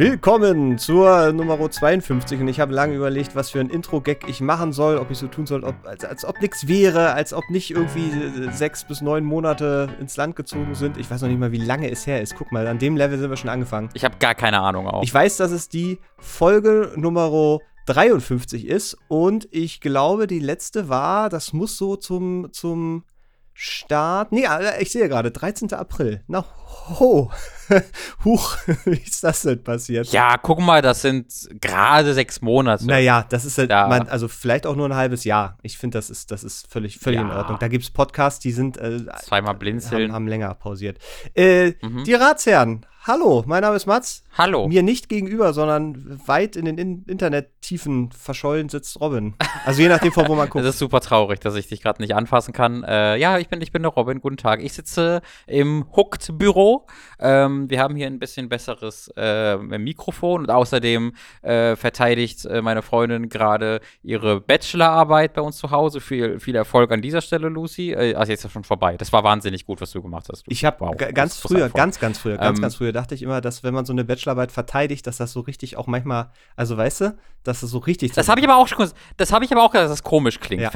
Willkommen zur Nummer 52 und ich habe lange überlegt, was für ein Intro-Gag ich machen soll, ob ich so tun soll, ob, als, als ob nichts wäre, als ob nicht irgendwie sechs bis neun Monate ins Land gezogen sind. Ich weiß noch nicht mal, wie lange es her ist. Guck mal, an dem Level sind wir schon angefangen. Ich habe gar keine Ahnung auch. Ich weiß, dass es die Folge Nummer 53 ist und ich glaube, die letzte war, das muss so zum, zum Start. Nee, äh, ich sehe gerade, 13. April. Na, ho. Huch, wie ist das denn passiert? Ja, guck mal, das sind gerade sechs Monate. Naja, das ist halt, ja. man, also vielleicht auch nur ein halbes Jahr. Ich finde, das ist, das ist völlig, völlig ja. in Ordnung. Da gibt es Podcasts, die sind äh, zweimal blinzeln. Haben, haben länger pausiert. Äh, mhm. Die Ratsherren, hallo, mein Name ist Mats. Hallo. Mir nicht gegenüber, sondern weit in den in Internettiefen verschollen sitzt Robin. Also je nachdem, von wo man guckt. Das ist super traurig, dass ich dich gerade nicht anfassen kann. Äh, ja, ich bin, ich bin der Robin. Guten Tag. Ich sitze im Hooked-Büro. Ähm, wir haben hier ein bisschen besseres äh, Mikrofon und außerdem äh, verteidigt äh, meine Freundin gerade ihre Bachelorarbeit bei uns zu Hause. Viel, viel Erfolg an dieser Stelle, Lucy. Äh, also jetzt ist ja schon vorbei. Das war wahnsinnig gut, was du gemacht hast. Lucy. Ich habe wow, ganz früher, ganz, ganz früher, ganz, ähm, ganz früher dachte ich immer, dass wenn man so eine Bachelorarbeit verteidigt, dass das so richtig auch manchmal, also weißt du, dass das so richtig. Das habe ich aber auch schon, das habe ich aber auch gesagt, dass das komisch klingt. Ja.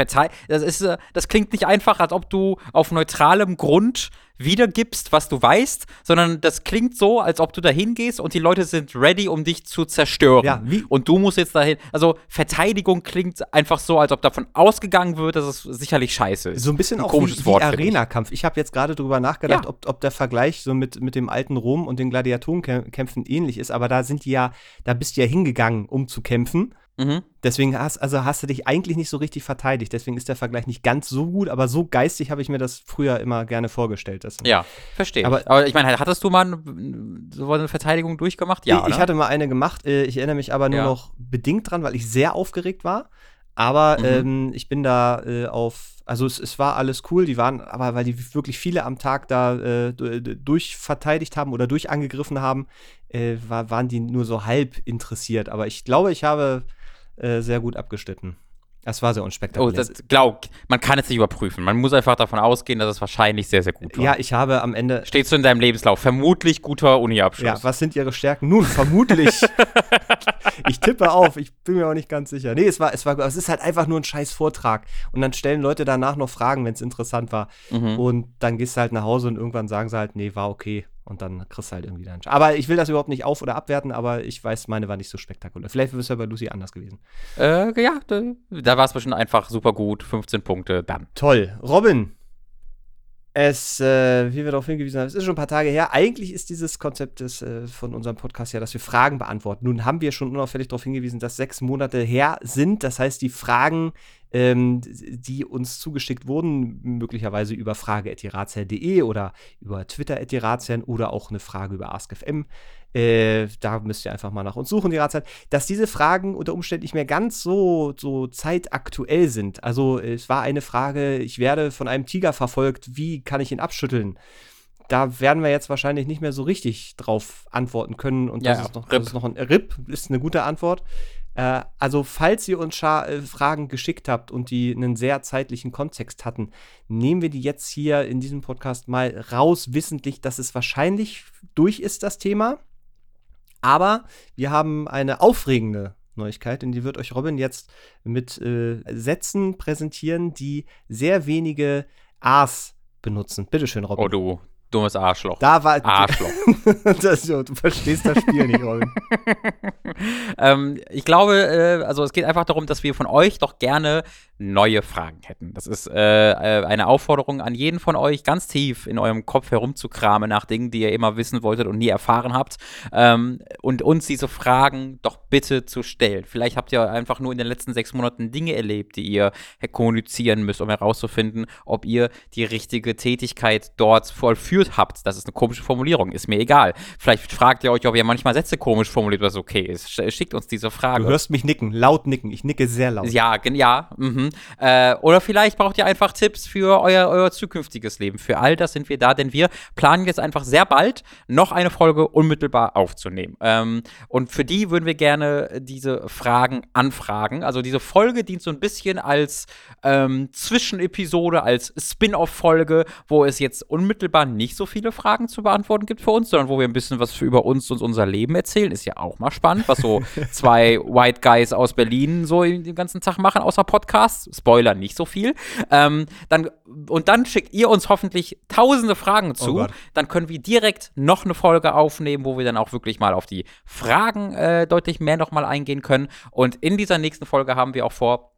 Das ist, äh, das klingt nicht einfach, als ob du auf neutralem Grund wiedergibst, was du weißt, sondern das klingt so, als ob du da hingehst und die Leute sind ready, um dich zu zerstören. Ja, wie? Und du musst jetzt dahin. Also Verteidigung klingt einfach so, als ob davon ausgegangen wird, dass es sicherlich scheiße ist. So ein bisschen ein auch komisches wie, wie Arena-Kampf. Ich, ich habe jetzt gerade drüber nachgedacht, ja. ob, ob der Vergleich so mit, mit dem alten Rom und den Gladiatorenkämpfen ähnlich ist, aber da sind die ja, da bist du ja hingegangen, um zu kämpfen. Mhm. Deswegen hast, also hast du dich eigentlich nicht so richtig verteidigt. Deswegen ist der Vergleich nicht ganz so gut, aber so geistig habe ich mir das früher immer gerne vorgestellt. Das, ja, verstehe. Aber, aber ich meine, hattest du mal so eine Verteidigung durchgemacht? Ja. Ich, ich, hatte mal eine gemacht. Äh, ich erinnere mich aber nur ja. noch bedingt dran, weil ich sehr aufgeregt war. Aber mhm. ähm, ich bin da äh, auf, also es, es, war alles cool, die waren, aber weil die wirklich viele am Tag da äh, durchverteidigt haben oder durchangegriffen haben, äh, war, waren die nur so halb interessiert. Aber ich glaube, ich habe äh, sehr gut abgeschnitten. Das war sehr unspektakulär. Oh, das glaub, man kann es nicht überprüfen. Man muss einfach davon ausgehen, dass es wahrscheinlich sehr, sehr gut war. Ja, ich habe am Ende. Stehst du in deinem Lebenslauf? Vermutlich guter Uni-Abschluss. Ja, was sind Ihre Stärken? Nun, vermutlich. ich tippe auf, ich bin mir auch nicht ganz sicher. Nee, es war, es war, es ist halt einfach nur ein scheiß Vortrag. Und dann stellen Leute danach noch Fragen, wenn es interessant war. Mhm. Und dann gehst du halt nach Hause und irgendwann sagen sie halt, nee, war okay. Und dann kriegst du halt irgendwie deinen. Aber ich will das überhaupt nicht auf- oder abwerten, aber ich weiß, meine war nicht so spektakulär. Vielleicht wäre es ja bei Lucy anders gewesen. Äh, ja, da, da war es bestimmt einfach super gut. 15 Punkte, dann. Toll. Robin, es, äh, wie wir darauf hingewiesen haben, es ist schon ein paar Tage her. Eigentlich ist dieses Konzept des, äh, von unserem Podcast ja, dass wir Fragen beantworten. Nun haben wir schon unauffällig darauf hingewiesen, dass sechs Monate her sind. Das heißt, die Fragen, ähm, die uns zugeschickt wurden, möglicherweise über frage.iratsherr.de oder über Twitter.iratsherrn oder auch eine Frage über AskFM, äh, da müsst ihr einfach mal nach uns suchen, die Ratszeit, dass diese Fragen unter Umständen nicht mehr ganz so, so zeitaktuell sind. Also es war eine Frage, ich werde von einem Tiger verfolgt, wie kann ich ihn abschütteln? Da werden wir jetzt wahrscheinlich nicht mehr so richtig drauf antworten können. Und das, ja, ist, noch, das ist noch ein RIP, ist eine gute Antwort. Äh, also, falls ihr uns Scha äh, Fragen geschickt habt und die einen sehr zeitlichen Kontext hatten, nehmen wir die jetzt hier in diesem Podcast mal raus, wissentlich, dass es wahrscheinlich durch ist, das Thema. Aber wir haben eine aufregende Neuigkeit, in die wird euch Robin jetzt mit äh, Sätzen präsentieren, die sehr wenige A's benutzen. Bitteschön, Robin. Oh, du dummes Arschloch. Da war Arschloch. das, du verstehst das Spiel nicht, Robin. ähm, ich glaube, äh, also es geht einfach darum, dass wir von euch doch gerne neue Fragen hätten. Das ist äh, äh, eine Aufforderung an jeden von euch, ganz tief in eurem Kopf herumzukramen nach Dingen, die ihr immer wissen wolltet und nie erfahren habt. Ähm, und uns diese Fragen doch bitte zu stellen. Vielleicht habt ihr einfach nur in den letzten sechs Monaten Dinge erlebt, die ihr kommunizieren müsst, um herauszufinden, ob ihr die richtige Tätigkeit dort vollführt habt. Das ist eine komische Formulierung, ist mir egal. Vielleicht fragt ihr euch, ob ihr manchmal Sätze komisch formuliert, was okay ist. Schickt uns diese Frage. Du hörst mich nicken, laut nicken. Ich nicke sehr laut. Ja, ja. Mhm. Mhm. Äh, oder vielleicht braucht ihr einfach Tipps für euer, euer zukünftiges Leben. Für all das sind wir da, denn wir planen jetzt einfach sehr bald noch eine Folge unmittelbar aufzunehmen. Ähm, und für die würden wir gerne diese Fragen anfragen. Also diese Folge dient so ein bisschen als ähm, Zwischenepisode, als Spin-off-Folge, wo es jetzt unmittelbar nicht so viele Fragen zu beantworten gibt für uns, sondern wo wir ein bisschen was über uns und unser Leben erzählen. Ist ja auch mal spannend, was so zwei White Guys aus Berlin so den ganzen Tag machen, außer Podcasts. Spoiler, nicht so viel. Ähm, dann, und dann schickt ihr uns hoffentlich tausende Fragen zu. Oh dann können wir direkt noch eine Folge aufnehmen, wo wir dann auch wirklich mal auf die Fragen äh, deutlich mehr nochmal eingehen können. Und in dieser nächsten Folge haben wir auch vor,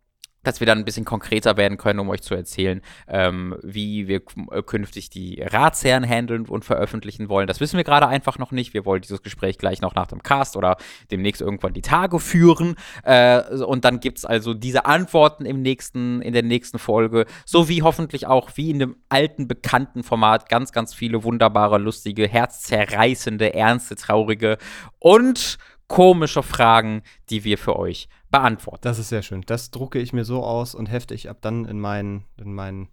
dass wir dann ein bisschen konkreter werden können, um euch zu erzählen, ähm, wie wir äh, künftig die Ratsherren handeln und veröffentlichen wollen. Das wissen wir gerade einfach noch nicht. Wir wollen dieses Gespräch gleich noch nach dem Cast oder demnächst irgendwann die Tage führen. Äh, und dann gibt es also diese Antworten im nächsten, in der nächsten Folge, sowie hoffentlich auch wie in dem alten bekannten Format ganz, ganz viele wunderbare, lustige, herzzerreißende, ernste, traurige und komische Fragen, die wir für euch beantworten. Das ist sehr schön. Das drucke ich mir so aus und hefte ich ab dann in mein, in mein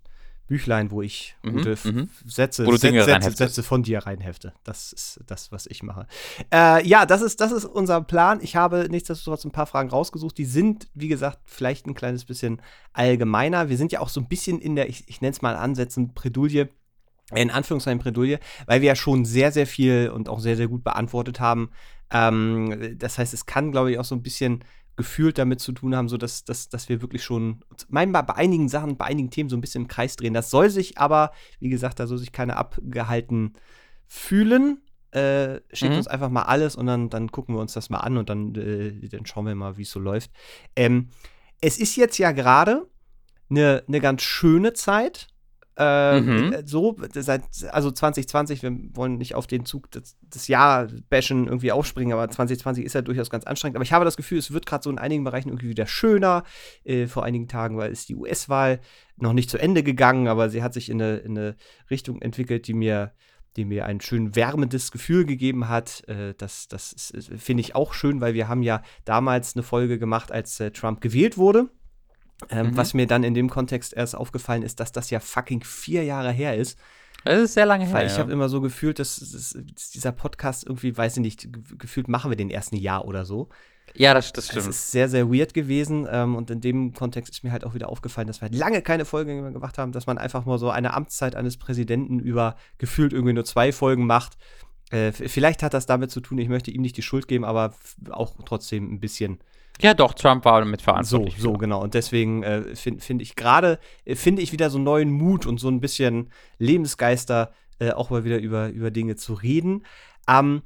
Büchlein, wo ich mhm, gute mhm. Sätze, Sätze, Sätze, Sätze, von dir reinhefte. Das ist das, was ich mache. Äh, ja, das ist, das ist unser Plan. Ich habe nichtsdestotrotz ein paar Fragen rausgesucht. Die sind, wie gesagt, vielleicht ein kleines bisschen allgemeiner. Wir sind ja auch so ein bisschen in der, ich, ich nenne es mal Ansätzen, Predulie in Anführungszeichen Predulie, weil wir ja schon sehr, sehr viel und auch sehr, sehr gut beantwortet haben. Ähm, das heißt, es kann, glaube ich, auch so ein bisschen gefühlt damit zu tun haben, so dass, dass, dass wir wirklich schon meinbar bei einigen Sachen, bei einigen Themen so ein bisschen im Kreis drehen. Das soll sich aber, wie gesagt, da soll sich keiner abgehalten fühlen. Äh, schickt mhm. uns einfach mal alles und dann, dann gucken wir uns das mal an und dann, äh, dann schauen wir mal, wie es so läuft. Ähm, es ist jetzt ja gerade eine ne ganz schöne Zeit. Ähm, mhm. So, seit, also 2020, wir wollen nicht auf den Zug des, des Jahr bashen irgendwie aufspringen, aber 2020 ist ja durchaus ganz anstrengend. Aber ich habe das Gefühl, es wird gerade so in einigen Bereichen irgendwie wieder schöner. Äh, vor einigen Tagen war ist die US-Wahl noch nicht zu Ende gegangen, aber sie hat sich in eine, in eine Richtung entwickelt, die mir die mir ein schön wärmendes Gefühl gegeben hat. Äh, das das finde ich auch schön, weil wir haben ja damals eine Folge gemacht, als äh, Trump gewählt wurde. Ähm, mhm. Was mir dann in dem Kontext erst aufgefallen ist, dass das ja fucking vier Jahre her ist. Das ist sehr lange her. Weil ich ja. habe immer so gefühlt, dass, dass, dieser Podcast irgendwie, weiß ich nicht, gefühlt machen wir den ersten Jahr oder so. Ja, das, das stimmt. Es ist sehr, sehr weird gewesen. Ähm, und in dem Kontext ist mir halt auch wieder aufgefallen, dass wir halt lange keine Folgen mehr gemacht haben, dass man einfach mal so eine Amtszeit eines Präsidenten über gefühlt irgendwie nur zwei Folgen macht. Äh, vielleicht hat das damit zu tun, ich möchte ihm nicht die Schuld geben, aber auch trotzdem ein bisschen ja, doch, Trump war damit verantwortlich. So, so genau. Und deswegen äh, finde find ich gerade, äh, finde ich wieder so einen neuen Mut und so ein bisschen Lebensgeister, äh, auch mal wieder über, über Dinge zu reden. Ähm,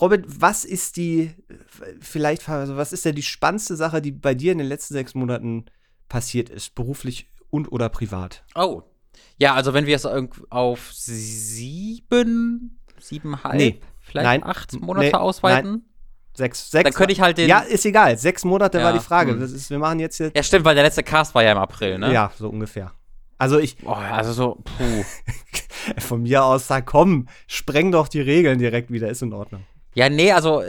Robin, was ist die, vielleicht, also was ist denn die spannendste Sache, die bei dir in den letzten sechs Monaten passiert ist, beruflich und oder privat? Oh. Ja, also wenn wir es auf sieben, siebenhalb, nee, vielleicht nein, acht Monate nee, ausweiten. Nein. Sechs, sechs. Dann könnte ich halt den. Ja, ist egal. Sechs Monate ja, war die Frage. Hm. Ist, wir machen jetzt. Ja, stimmt, weil der letzte Cast war ja im April, ne? Ja, so ungefähr. Also ich. Oh, also so, puh. Von mir aus, sag komm, spreng doch die Regeln direkt wieder, ist in Ordnung. Ja, nee, also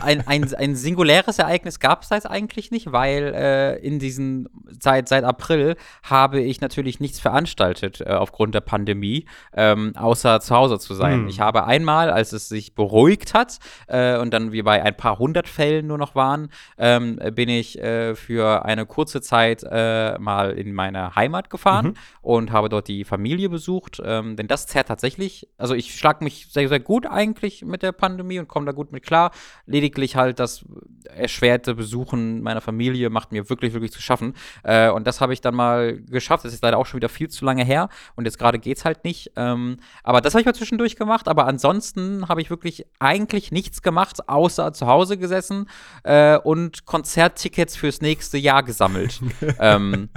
ein, ein, ein singuläres Ereignis gab es jetzt eigentlich nicht, weil äh, in diesen seit, seit April habe ich natürlich nichts veranstaltet äh, aufgrund der Pandemie, ähm, außer zu Hause zu sein. Hm. Ich habe einmal, als es sich beruhigt hat äh, und dann wir bei ein paar hundert Fällen nur noch waren, ähm, bin ich äh, für eine kurze Zeit äh, mal in meine Heimat gefahren mhm. und habe dort die Familie besucht, ähm, denn das zerrt tatsächlich, also ich schlage mich sehr, sehr gut eigentlich mit der Pandemie und komme da gut mit klar. Lediglich halt das erschwerte Besuchen meiner Familie macht mir wirklich, wirklich zu schaffen. Äh, und das habe ich dann mal geschafft. Das ist leider auch schon wieder viel zu lange her. Und jetzt gerade geht es halt nicht. Ähm, aber das habe ich mal zwischendurch gemacht. Aber ansonsten habe ich wirklich eigentlich nichts gemacht, außer zu Hause gesessen äh, und Konzerttickets fürs nächste Jahr gesammelt. ähm,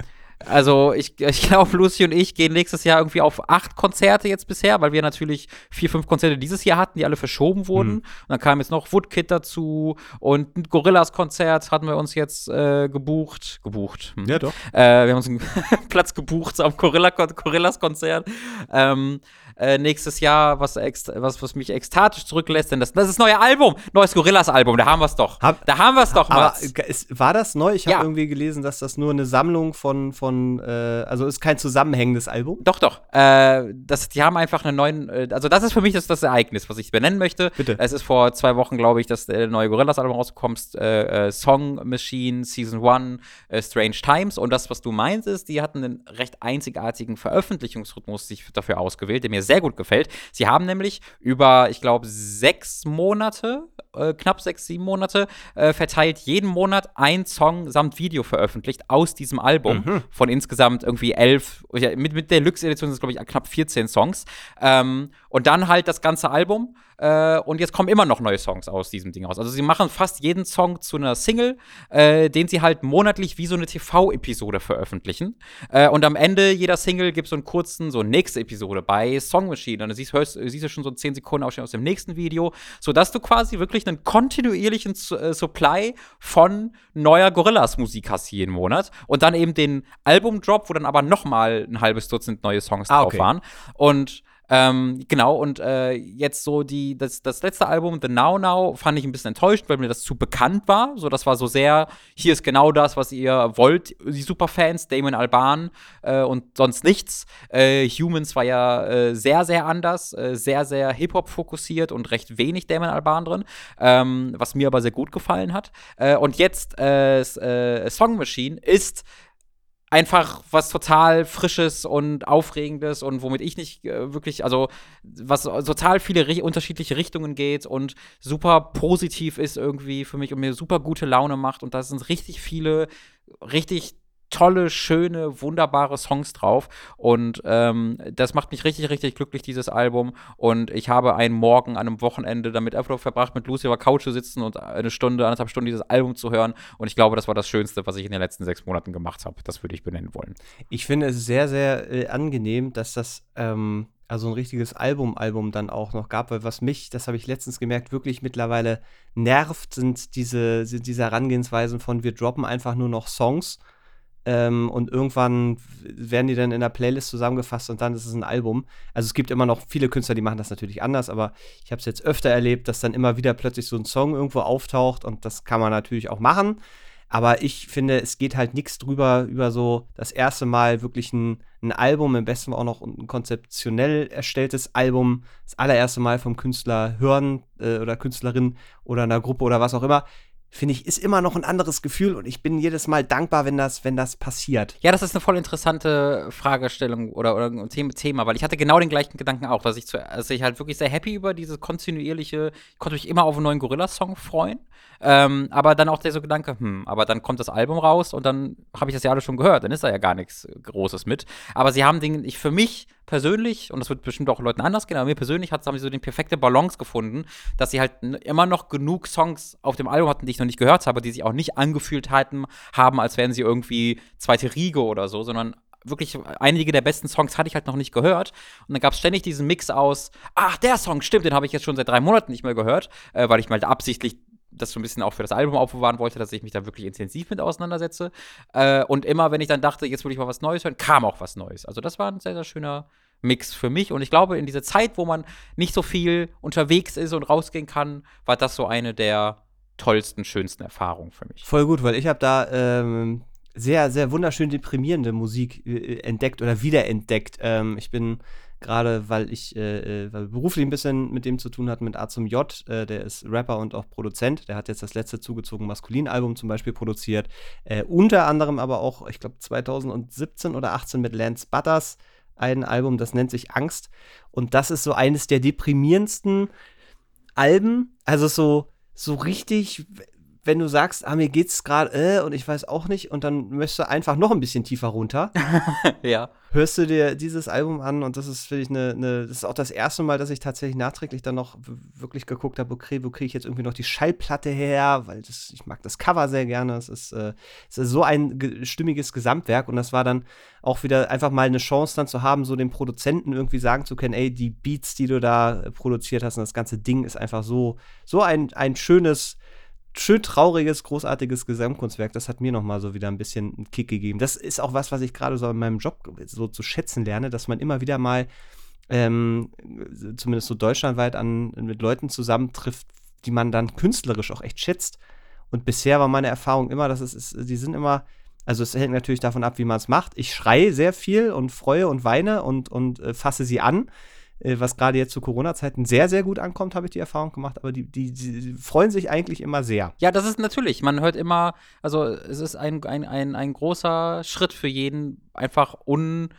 Also ich, ich glaube, Lucy und ich gehen nächstes Jahr irgendwie auf acht Konzerte jetzt bisher, weil wir natürlich vier, fünf Konzerte dieses Jahr hatten, die alle verschoben wurden. Mhm. Und dann kam jetzt noch Woodkid dazu und ein Gorillas-Konzert hatten wir uns jetzt äh, gebucht. Gebucht. Hm. Ja, doch. Äh, wir haben uns einen Platz gebucht am Gorillas-Konzert. Ähm, äh, nächstes Jahr, was, was, was mich ekstatisch zurücklässt, denn das, das ist das neue Album, neues Gorillas-Album, da haben wir es doch. Hab, da haben wir es doch, Aber ist, war das neu? Ich habe ja. irgendwie gelesen, dass das nur eine Sammlung von, von äh, also ist kein zusammenhängendes Album? Doch, doch. Äh, das, die haben einfach einen neuen, äh, also das ist für mich das, das Ereignis, was ich benennen möchte. Bitte. Es ist vor zwei Wochen, glaube ich, das äh, neue Gorillas-Album rausgekommen, Song Machine Season 1, Strange Times. Und das, was du meinst, ist, die hatten einen recht einzigartigen Veröffentlichungsrhythmus sich dafür ausgewählt, der mir sehr gut gefällt. Sie haben nämlich über, ich glaube, sechs Monate, äh, knapp sechs, sieben Monate, äh, verteilt jeden Monat ein Song samt Video veröffentlicht aus diesem Album mhm. von insgesamt irgendwie elf, mit, mit der Deluxe-Edition sind es, glaube ich, knapp 14 Songs. Ähm, und dann halt das ganze Album. Äh, und jetzt kommen immer noch neue Songs aus diesem Ding raus. Also sie machen fast jeden Song zu einer Single, äh, den sie halt monatlich wie so eine TV-Episode veröffentlichen. Äh, und am Ende jeder Single gibt es so einen kurzen, so nächste Episode bei Song Machine. Und dann siehst, hörst, siehst du schon so 10 Sekunden aus dem nächsten Video, sodass du quasi wirklich einen kontinuierlichen äh, Supply von neuer Gorillas-Musik hast jeden Monat. Und dann eben den Album-Drop, wo dann aber noch mal ein halbes Dutzend neue Songs ah, okay. drauf waren. Und ähm, genau, und äh, jetzt so die, das, das letzte Album, The Now Now, fand ich ein bisschen enttäuscht, weil mir das zu bekannt war. So, das war so sehr, hier ist genau das, was ihr wollt, die Superfans, Damon Alban äh, und sonst nichts. Äh, Humans war ja äh, sehr, sehr anders, äh, sehr, sehr Hip-Hop fokussiert und recht wenig Damon Alban drin, ähm, was mir aber sehr gut gefallen hat. Äh, und jetzt Song Machine ist einfach was total Frisches und Aufregendes und womit ich nicht äh, wirklich, also was total viele ri unterschiedliche Richtungen geht und super positiv ist irgendwie für mich und mir super gute Laune macht. Und da sind richtig viele, richtig tolle, schöne, wunderbare Songs drauf. Und ähm, das macht mich richtig, richtig glücklich, dieses Album. Und ich habe einen Morgen an einem Wochenende damit einfach verbracht, mit Lucy auf der Couch zu sitzen und eine Stunde, anderthalb Stunden dieses Album zu hören. Und ich glaube, das war das Schönste, was ich in den letzten sechs Monaten gemacht habe. Das würde ich benennen wollen. Ich finde es sehr, sehr äh, angenehm, dass das ähm, also ein richtiges Album-Album dann auch noch gab, weil was mich, das habe ich letztens gemerkt, wirklich mittlerweile nervt, sind diese, sind diese Herangehensweisen von wir droppen einfach nur noch Songs ähm, und irgendwann werden die dann in der Playlist zusammengefasst und dann ist es ein Album. Also es gibt immer noch viele Künstler, die machen das natürlich anders, aber ich habe es jetzt öfter erlebt, dass dann immer wieder plötzlich so ein Song irgendwo auftaucht und das kann man natürlich auch machen. Aber ich finde, es geht halt nichts drüber, über so das erste Mal wirklich ein, ein Album, im besten Fall auch noch ein konzeptionell erstelltes Album, das allererste Mal vom Künstler hören äh, oder Künstlerin oder einer Gruppe oder was auch immer finde ich, ist immer noch ein anderes Gefühl und ich bin jedes Mal dankbar, wenn das, wenn das passiert. Ja, das ist eine voll interessante Fragestellung oder, oder ein Thema, weil ich hatte genau den gleichen Gedanken auch, dass ich, zu, also ich halt wirklich sehr happy über dieses kontinuierliche, ich konnte mich immer auf einen neuen Gorilla-Song freuen, ähm, aber dann auch der so Gedanke, hm, aber dann kommt das Album raus und dann habe ich das ja alles schon gehört, dann ist da ja gar nichts Großes mit. Aber sie haben den, ich für mich persönlich, und das wird bestimmt auch Leuten anders gehen, aber mir persönlich hat, haben sie so den perfekte Balance gefunden, dass sie halt immer noch genug Songs auf dem Album hatten, die ich noch nicht gehört habe, die sich auch nicht angefühlt hatten, haben, als wären sie irgendwie zweite Riege oder so, sondern wirklich einige der besten Songs hatte ich halt noch nicht gehört. Und dann gab es ständig diesen Mix aus, ach, der Song, stimmt, den habe ich jetzt schon seit drei Monaten nicht mehr gehört, äh, weil ich mal absichtlich das so ein bisschen auch für das Album aufbewahren wollte, dass ich mich da wirklich intensiv mit auseinandersetze. Äh, und immer, wenn ich dann dachte, jetzt will ich mal was Neues hören, kam auch was Neues. Also das war ein sehr, sehr schöner Mix für mich. Und ich glaube, in dieser Zeit, wo man nicht so viel unterwegs ist und rausgehen kann, war das so eine der tollsten, schönsten Erfahrungen für mich. Voll gut, weil ich habe da ähm, sehr, sehr wunderschön deprimierende Musik äh, entdeckt oder wiederentdeckt. Ähm, ich bin gerade weil ich äh, äh, weil beruflich ein bisschen mit dem zu tun hat, mit A zum J, äh, der ist Rapper und auch Produzent, der hat jetzt das letzte zugezogen Maskulin-Album zum Beispiel produziert, äh, unter anderem aber auch, ich glaube 2017 oder 18 mit Lance Butters ein Album, das nennt sich Angst. Und das ist so eines der deprimierendsten Alben, also so, so richtig, wenn du sagst, ah, mir geht's gerade, äh, und ich weiß auch nicht, und dann möchtest du einfach noch ein bisschen tiefer runter. ja. Hörst du dir dieses Album an und das ist, finde ich, eine, eine, das ist auch das erste Mal, dass ich tatsächlich nachträglich dann noch wirklich geguckt habe, okay, wo kriege ich jetzt irgendwie noch die Schallplatte her, weil das, ich mag das Cover sehr gerne. Es ist, äh, es ist so ein ge stimmiges Gesamtwerk und das war dann auch wieder einfach mal eine Chance dann zu haben, so dem Produzenten irgendwie sagen zu können, ey, die Beats, die du da produziert hast und das ganze Ding ist einfach so, so ein, ein schönes, schön trauriges, großartiges Gesamtkunstwerk. Das hat mir noch mal so wieder ein bisschen einen Kick gegeben. Das ist auch was, was ich gerade so in meinem Job so zu schätzen lerne, dass man immer wieder mal ähm, zumindest so deutschlandweit an, mit Leuten zusammentrifft, die man dann künstlerisch auch echt schätzt. Und bisher war meine Erfahrung immer, dass es ist, die sind immer, also es hängt natürlich davon ab, wie man es macht. Ich schreie sehr viel und freue und weine und, und äh, fasse sie an. Äh, was gerade jetzt zu Corona-Zeiten sehr, sehr gut ankommt, habe ich die Erfahrung gemacht, aber die, die, die, freuen sich eigentlich immer sehr. Ja, das ist natürlich, man hört immer, also es ist ein, ein, ein, ein großer Schritt für jeden, einfach un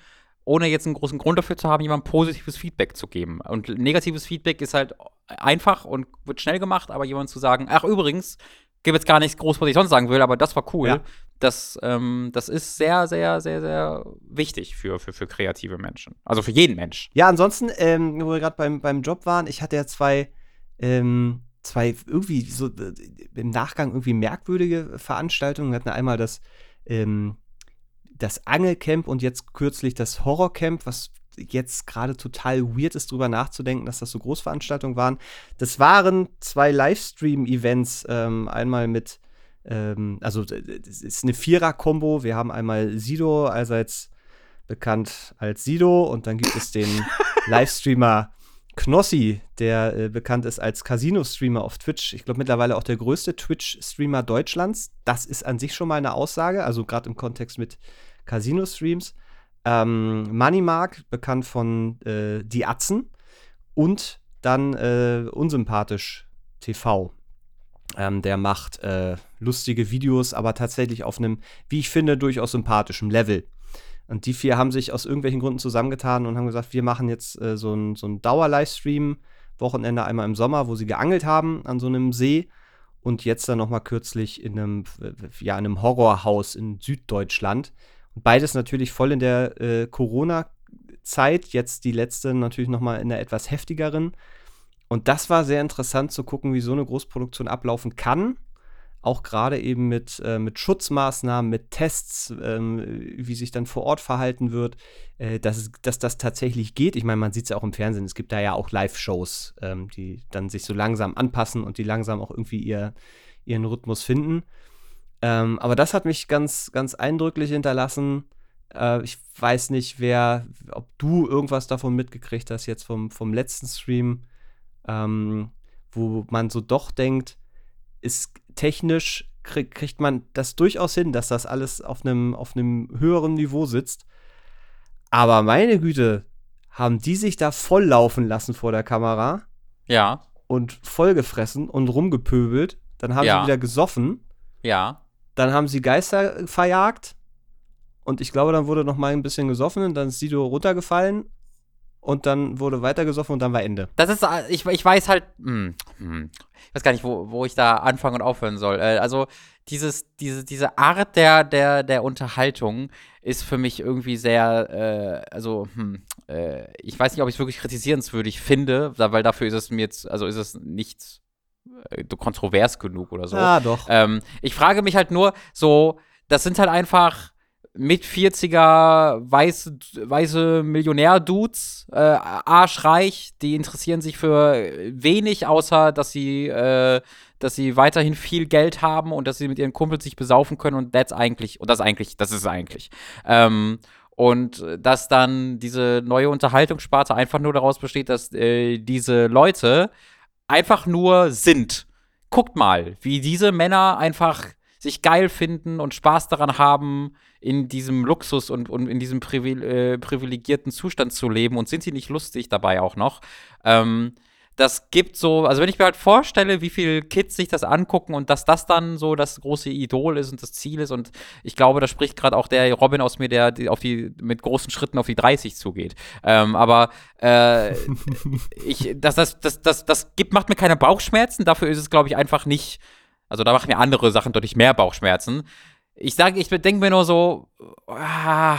ohne jetzt einen großen Grund dafür zu haben, jemandem positives Feedback zu geben. Und negatives Feedback ist halt einfach und wird schnell gemacht, aber jemand zu sagen, ach übrigens, gibt jetzt gar nichts groß, was ich sonst sagen will, aber das war cool. Ja. Das, ähm, das ist sehr, sehr, sehr, sehr wichtig für, für, für kreative Menschen. Also für jeden Mensch. Ja, ansonsten, ähm, wo wir gerade beim, beim Job waren, ich hatte ja zwei, ähm, zwei irgendwie so äh, im Nachgang irgendwie merkwürdige Veranstaltungen. Wir hatten einmal das, ähm, das Angelcamp und jetzt kürzlich das Horrorcamp, was jetzt gerade total weird ist, drüber nachzudenken, dass das so Großveranstaltungen waren. Das waren zwei Livestream-Events, ähm, einmal mit, ähm, also es ist eine Vierer-Kombo. Wir haben einmal Sido, allseits bekannt als Sido, und dann gibt es den Livestreamer Knossi, der äh, bekannt ist als Casino-Streamer auf Twitch. Ich glaube mittlerweile auch der größte Twitch-Streamer Deutschlands. Das ist an sich schon mal eine Aussage, also gerade im Kontext mit Casino-Streams ähm, Moneymark, bekannt von äh, Die Atzen und dann äh, Unsympathisch TV. Ähm, der macht äh, lustige Videos, aber tatsächlich auf einem, wie ich finde, durchaus sympathischen Level. Und die vier haben sich aus irgendwelchen Gründen zusammengetan und haben gesagt, wir machen jetzt äh, so einen so Dauer-Livestream, Wochenende einmal im Sommer, wo sie geangelt haben an so einem See und jetzt dann noch mal kürzlich in einem, ja, in einem Horrorhaus in Süddeutschland Beides natürlich voll in der äh, Corona-Zeit, jetzt die letzte natürlich noch mal in einer etwas heftigeren. Und das war sehr interessant zu gucken, wie so eine Großproduktion ablaufen kann. Auch gerade eben mit, äh, mit Schutzmaßnahmen, mit Tests, ähm, wie sich dann vor Ort verhalten wird, äh, dass, dass das tatsächlich geht. Ich meine, man sieht es ja auch im Fernsehen, es gibt da ja auch Live-Shows, ähm, die dann sich so langsam anpassen und die langsam auch irgendwie ihr, ihren Rhythmus finden. Ähm, aber das hat mich ganz, ganz eindrücklich hinterlassen. Äh, ich weiß nicht, wer, ob du irgendwas davon mitgekriegt hast, jetzt vom, vom letzten Stream, ähm, wo man so doch denkt, ist technisch krieg, kriegt man das durchaus hin, dass das alles auf einem auf höheren Niveau sitzt. Aber meine Güte, haben die sich da voll laufen lassen vor der Kamera? Ja. Und vollgefressen und rumgepöbelt. Dann haben ja. sie wieder gesoffen. Ja. Dann haben sie Geister verjagt. Und ich glaube, dann wurde noch mal ein bisschen gesoffen und dann ist Sido runtergefallen und dann wurde weiter gesoffen und dann war Ende. Das ist, äh, ich, ich weiß halt, hm, hm, ich weiß gar nicht, wo, wo ich da anfangen und aufhören soll. Äh, also dieses, diese, diese Art der, der, der Unterhaltung ist für mich irgendwie sehr, äh, also, hm, äh, ich weiß nicht, ob ich es wirklich kritisierenswürdig finde, weil dafür ist es mir jetzt, also ist es nichts äh, kontrovers genug oder so. Ja, doch. Ähm, ich frage mich halt nur, so, das sind halt einfach mit 40er weiße, weiße Millionär-Dudes, äh, arschreich, die interessieren sich für wenig, außer dass sie, äh, dass sie weiterhin viel Geld haben und dass sie mit ihren Kumpels sich besaufen können und that's eigentlich, und das eigentlich, das ist eigentlich. Ähm, und dass dann diese neue Unterhaltungssparte einfach nur daraus besteht, dass äh, diese Leute einfach nur sind. Guckt mal, wie diese Männer einfach sich geil finden und Spaß daran haben, in diesem Luxus und, und in diesem privil äh, privilegierten Zustand zu leben und sind sie nicht lustig dabei auch noch. Ähm, das gibt so, also wenn ich mir halt vorstelle, wie viele Kids sich das angucken und dass das dann so das große Idol ist und das Ziel ist und ich glaube, da spricht gerade auch der Robin aus mir, der auf die mit großen Schritten auf die 30 zugeht. Ähm, aber äh, ich, das, das, das, das, das gibt, macht mir keine Bauchschmerzen, dafür ist es, glaube ich, einfach nicht Also da machen mir andere Sachen deutlich mehr Bauchschmerzen. Ich sage, ich denke mir nur so, ah,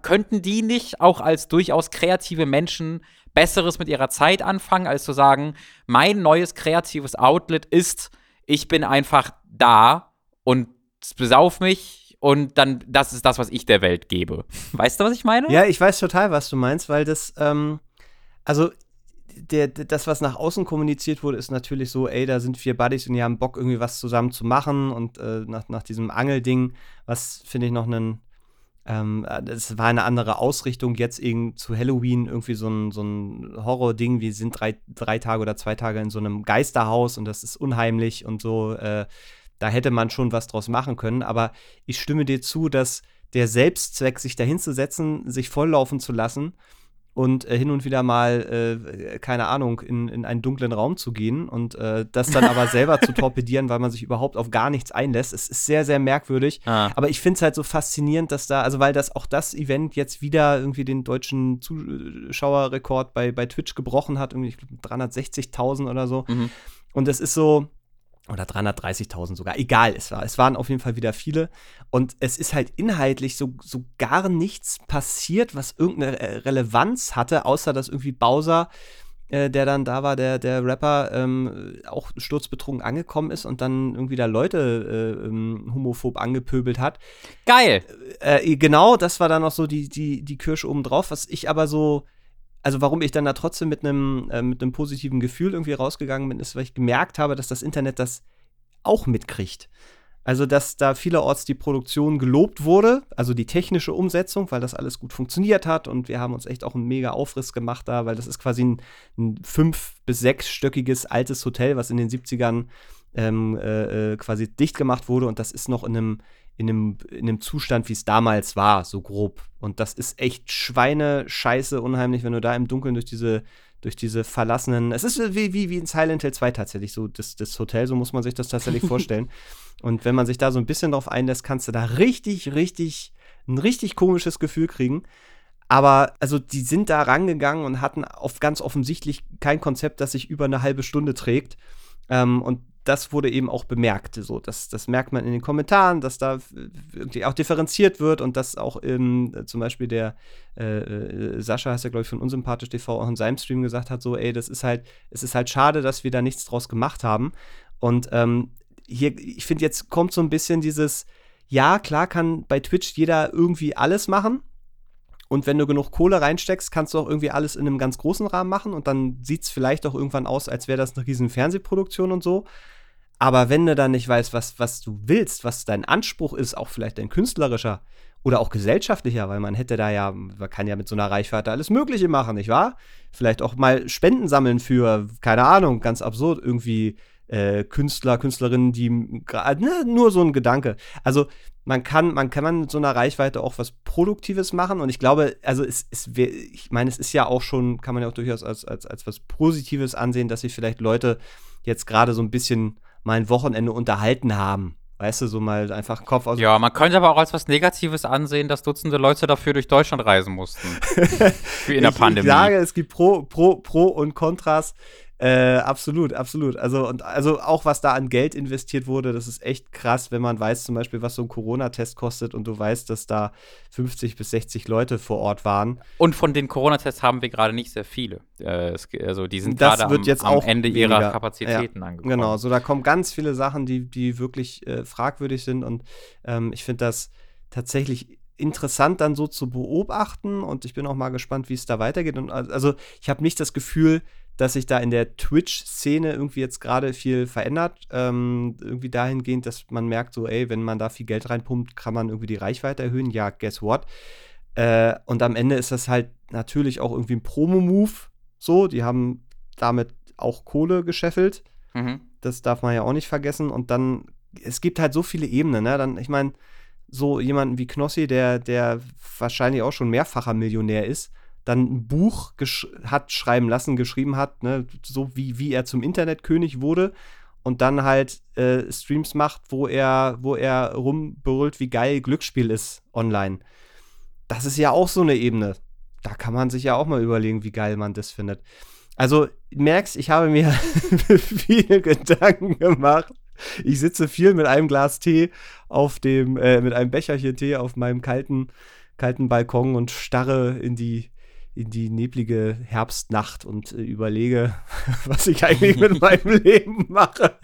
könnten die nicht auch als durchaus kreative Menschen Besseres mit ihrer Zeit anfangen, als zu sagen, mein neues kreatives Outlet ist, ich bin einfach da und besauf mich und dann, das ist das, was ich der Welt gebe. Weißt du, was ich meine? Ja, ich weiß total, was du meinst, weil das, ähm, also der, das, was nach außen kommuniziert wurde, ist natürlich so, ey, da sind vier Buddies und die haben Bock, irgendwie was zusammen zu machen. Und äh, nach, nach diesem Angelding, was finde ich noch einen, ähm, das war eine andere Ausrichtung, jetzt eben zu Halloween irgendwie so ein, so ein Horror-Ding, wir sind drei, drei Tage oder zwei Tage in so einem Geisterhaus und das ist unheimlich und so. Äh, da hätte man schon was draus machen können. Aber ich stimme dir zu, dass der Selbstzweck, sich dahinzusetzen, sich volllaufen zu lassen, und äh, hin und wieder mal, äh, keine Ahnung, in, in einen dunklen Raum zu gehen und äh, das dann aber selber zu torpedieren, weil man sich überhaupt auf gar nichts einlässt. Es ist sehr, sehr merkwürdig. Ah. Aber ich finde es halt so faszinierend, dass da, also weil das auch das Event jetzt wieder irgendwie den deutschen Zuschauerrekord bei, bei Twitch gebrochen hat, irgendwie 360.000 oder so. Mhm. Und es ist so, oder 330.000 sogar, egal, es, war, es waren auf jeden Fall wieder viele. Und es ist halt inhaltlich so, so gar nichts passiert, was irgendeine Relevanz hatte, außer dass irgendwie Bowser, äh, der dann da war, der, der Rapper, ähm, auch sturzbetrunken angekommen ist und dann irgendwie da Leute äh, ähm, homophob angepöbelt hat. Geil! Äh, äh, genau, das war dann noch so die, die, die Kirsche obendrauf, was ich aber so also warum ich dann da trotzdem mit einem äh, mit einem positiven Gefühl irgendwie rausgegangen bin, ist, weil ich gemerkt habe, dass das Internet das auch mitkriegt. Also, dass da vielerorts die Produktion gelobt wurde, also die technische Umsetzung, weil das alles gut funktioniert hat und wir haben uns echt auch einen mega Aufriss gemacht da, weil das ist quasi ein, ein fünf- bis sechsstöckiges altes Hotel, was in den 70ern ähm, äh, äh, quasi dicht gemacht wurde und das ist noch in einem in einem, in einem Zustand, wie es damals war, so grob. Und das ist echt Schweine-Scheiße unheimlich, wenn du da im Dunkeln durch diese, durch diese verlassenen. Es ist wie, wie, wie in Silent Hill 2 tatsächlich, so das, das Hotel, so muss man sich das tatsächlich vorstellen. Und wenn man sich da so ein bisschen drauf einlässt, kannst du da richtig, richtig, ein richtig komisches Gefühl kriegen. Aber also die sind da rangegangen und hatten auf ganz offensichtlich kein Konzept, das sich über eine halbe Stunde trägt. Ähm, und das wurde eben auch bemerkt. So, das, das merkt man in den Kommentaren, dass da irgendwie auch differenziert wird und dass auch ähm, zum Beispiel der äh, äh Sascha, heißt ja, glaube ich, von Unsympathisch TV auch in seinem Stream gesagt hat: so, ey, das ist halt, es ist halt schade, dass wir da nichts draus gemacht haben. Und ähm, hier, ich finde, jetzt kommt so ein bisschen dieses, ja, klar kann bei Twitch jeder irgendwie alles machen. Und wenn du genug Kohle reinsteckst, kannst du auch irgendwie alles in einem ganz großen Rahmen machen und dann sieht es vielleicht auch irgendwann aus, als wäre das eine riesen Fernsehproduktion und so. Aber wenn du dann nicht weißt, was, was du willst, was dein Anspruch ist, auch vielleicht dein künstlerischer oder auch gesellschaftlicher, weil man hätte da ja, man kann ja mit so einer Reichweite alles Mögliche machen, nicht wahr? Vielleicht auch mal Spenden sammeln für, keine Ahnung, ganz absurd, irgendwie äh, Künstler, Künstlerinnen, die ne, nur so ein Gedanke. Also man kann, man kann man mit so einer Reichweite auch was Produktives machen und ich glaube, also es, es ich meine, es ist ja auch schon, kann man ja auch durchaus als, als, als was Positives ansehen, dass sich vielleicht Leute jetzt gerade so ein bisschen mal ein Wochenende unterhalten haben. Weißt du, so mal einfach Kopf aus. Ja, man könnte aber auch als was Negatives ansehen, dass Dutzende Leute dafür durch Deutschland reisen mussten. Wie in der Pandemie. Ich sage, es gibt Pro, Pro, Pro und Kontras. Äh, absolut, absolut. Also, und also auch was da an Geld investiert wurde, das ist echt krass, wenn man weiß, zum Beispiel, was so ein Corona-Test kostet und du weißt, dass da 50 bis 60 Leute vor Ort waren. Und von den Corona-Tests haben wir gerade nicht sehr viele. Äh, also die sind gerade am, am Ende weniger. ihrer Kapazitäten ja, angekommen. Genau, so da kommen ganz viele Sachen, die, die wirklich äh, fragwürdig sind und ähm, ich finde das tatsächlich interessant dann so zu beobachten und ich bin auch mal gespannt, wie es da weitergeht. Und also ich habe nicht das Gefühl, dass sich da in der Twitch-Szene irgendwie jetzt gerade viel verändert. Ähm, irgendwie dahingehend, dass man merkt, so, ey, wenn man da viel Geld reinpumpt, kann man irgendwie die Reichweite erhöhen. Ja, guess what? Äh, und am Ende ist das halt natürlich auch irgendwie ein Promo-Move. So, die haben damit auch Kohle gescheffelt. Mhm. Das darf man ja auch nicht vergessen. Und dann, es gibt halt so viele Ebenen, ne? Dann, ich meine, so jemanden wie Knossi, der, der wahrscheinlich auch schon mehrfacher Millionär ist, dann ein Buch hat schreiben lassen, geschrieben hat, ne, so wie, wie er zum Internetkönig wurde und dann halt äh, Streams macht, wo er, wo er rumbrüllt, wie geil Glücksspiel ist online. Das ist ja auch so eine Ebene. Da kann man sich ja auch mal überlegen, wie geil man das findet. Also, merkst, ich habe mir viele Gedanken gemacht ich sitze viel mit einem Glas Tee auf dem, äh, mit einem Becherchen Tee auf meinem kalten, kalten Balkon und starre in die, in die neblige Herbstnacht und äh, überlege, was ich eigentlich mit meinem Leben mache.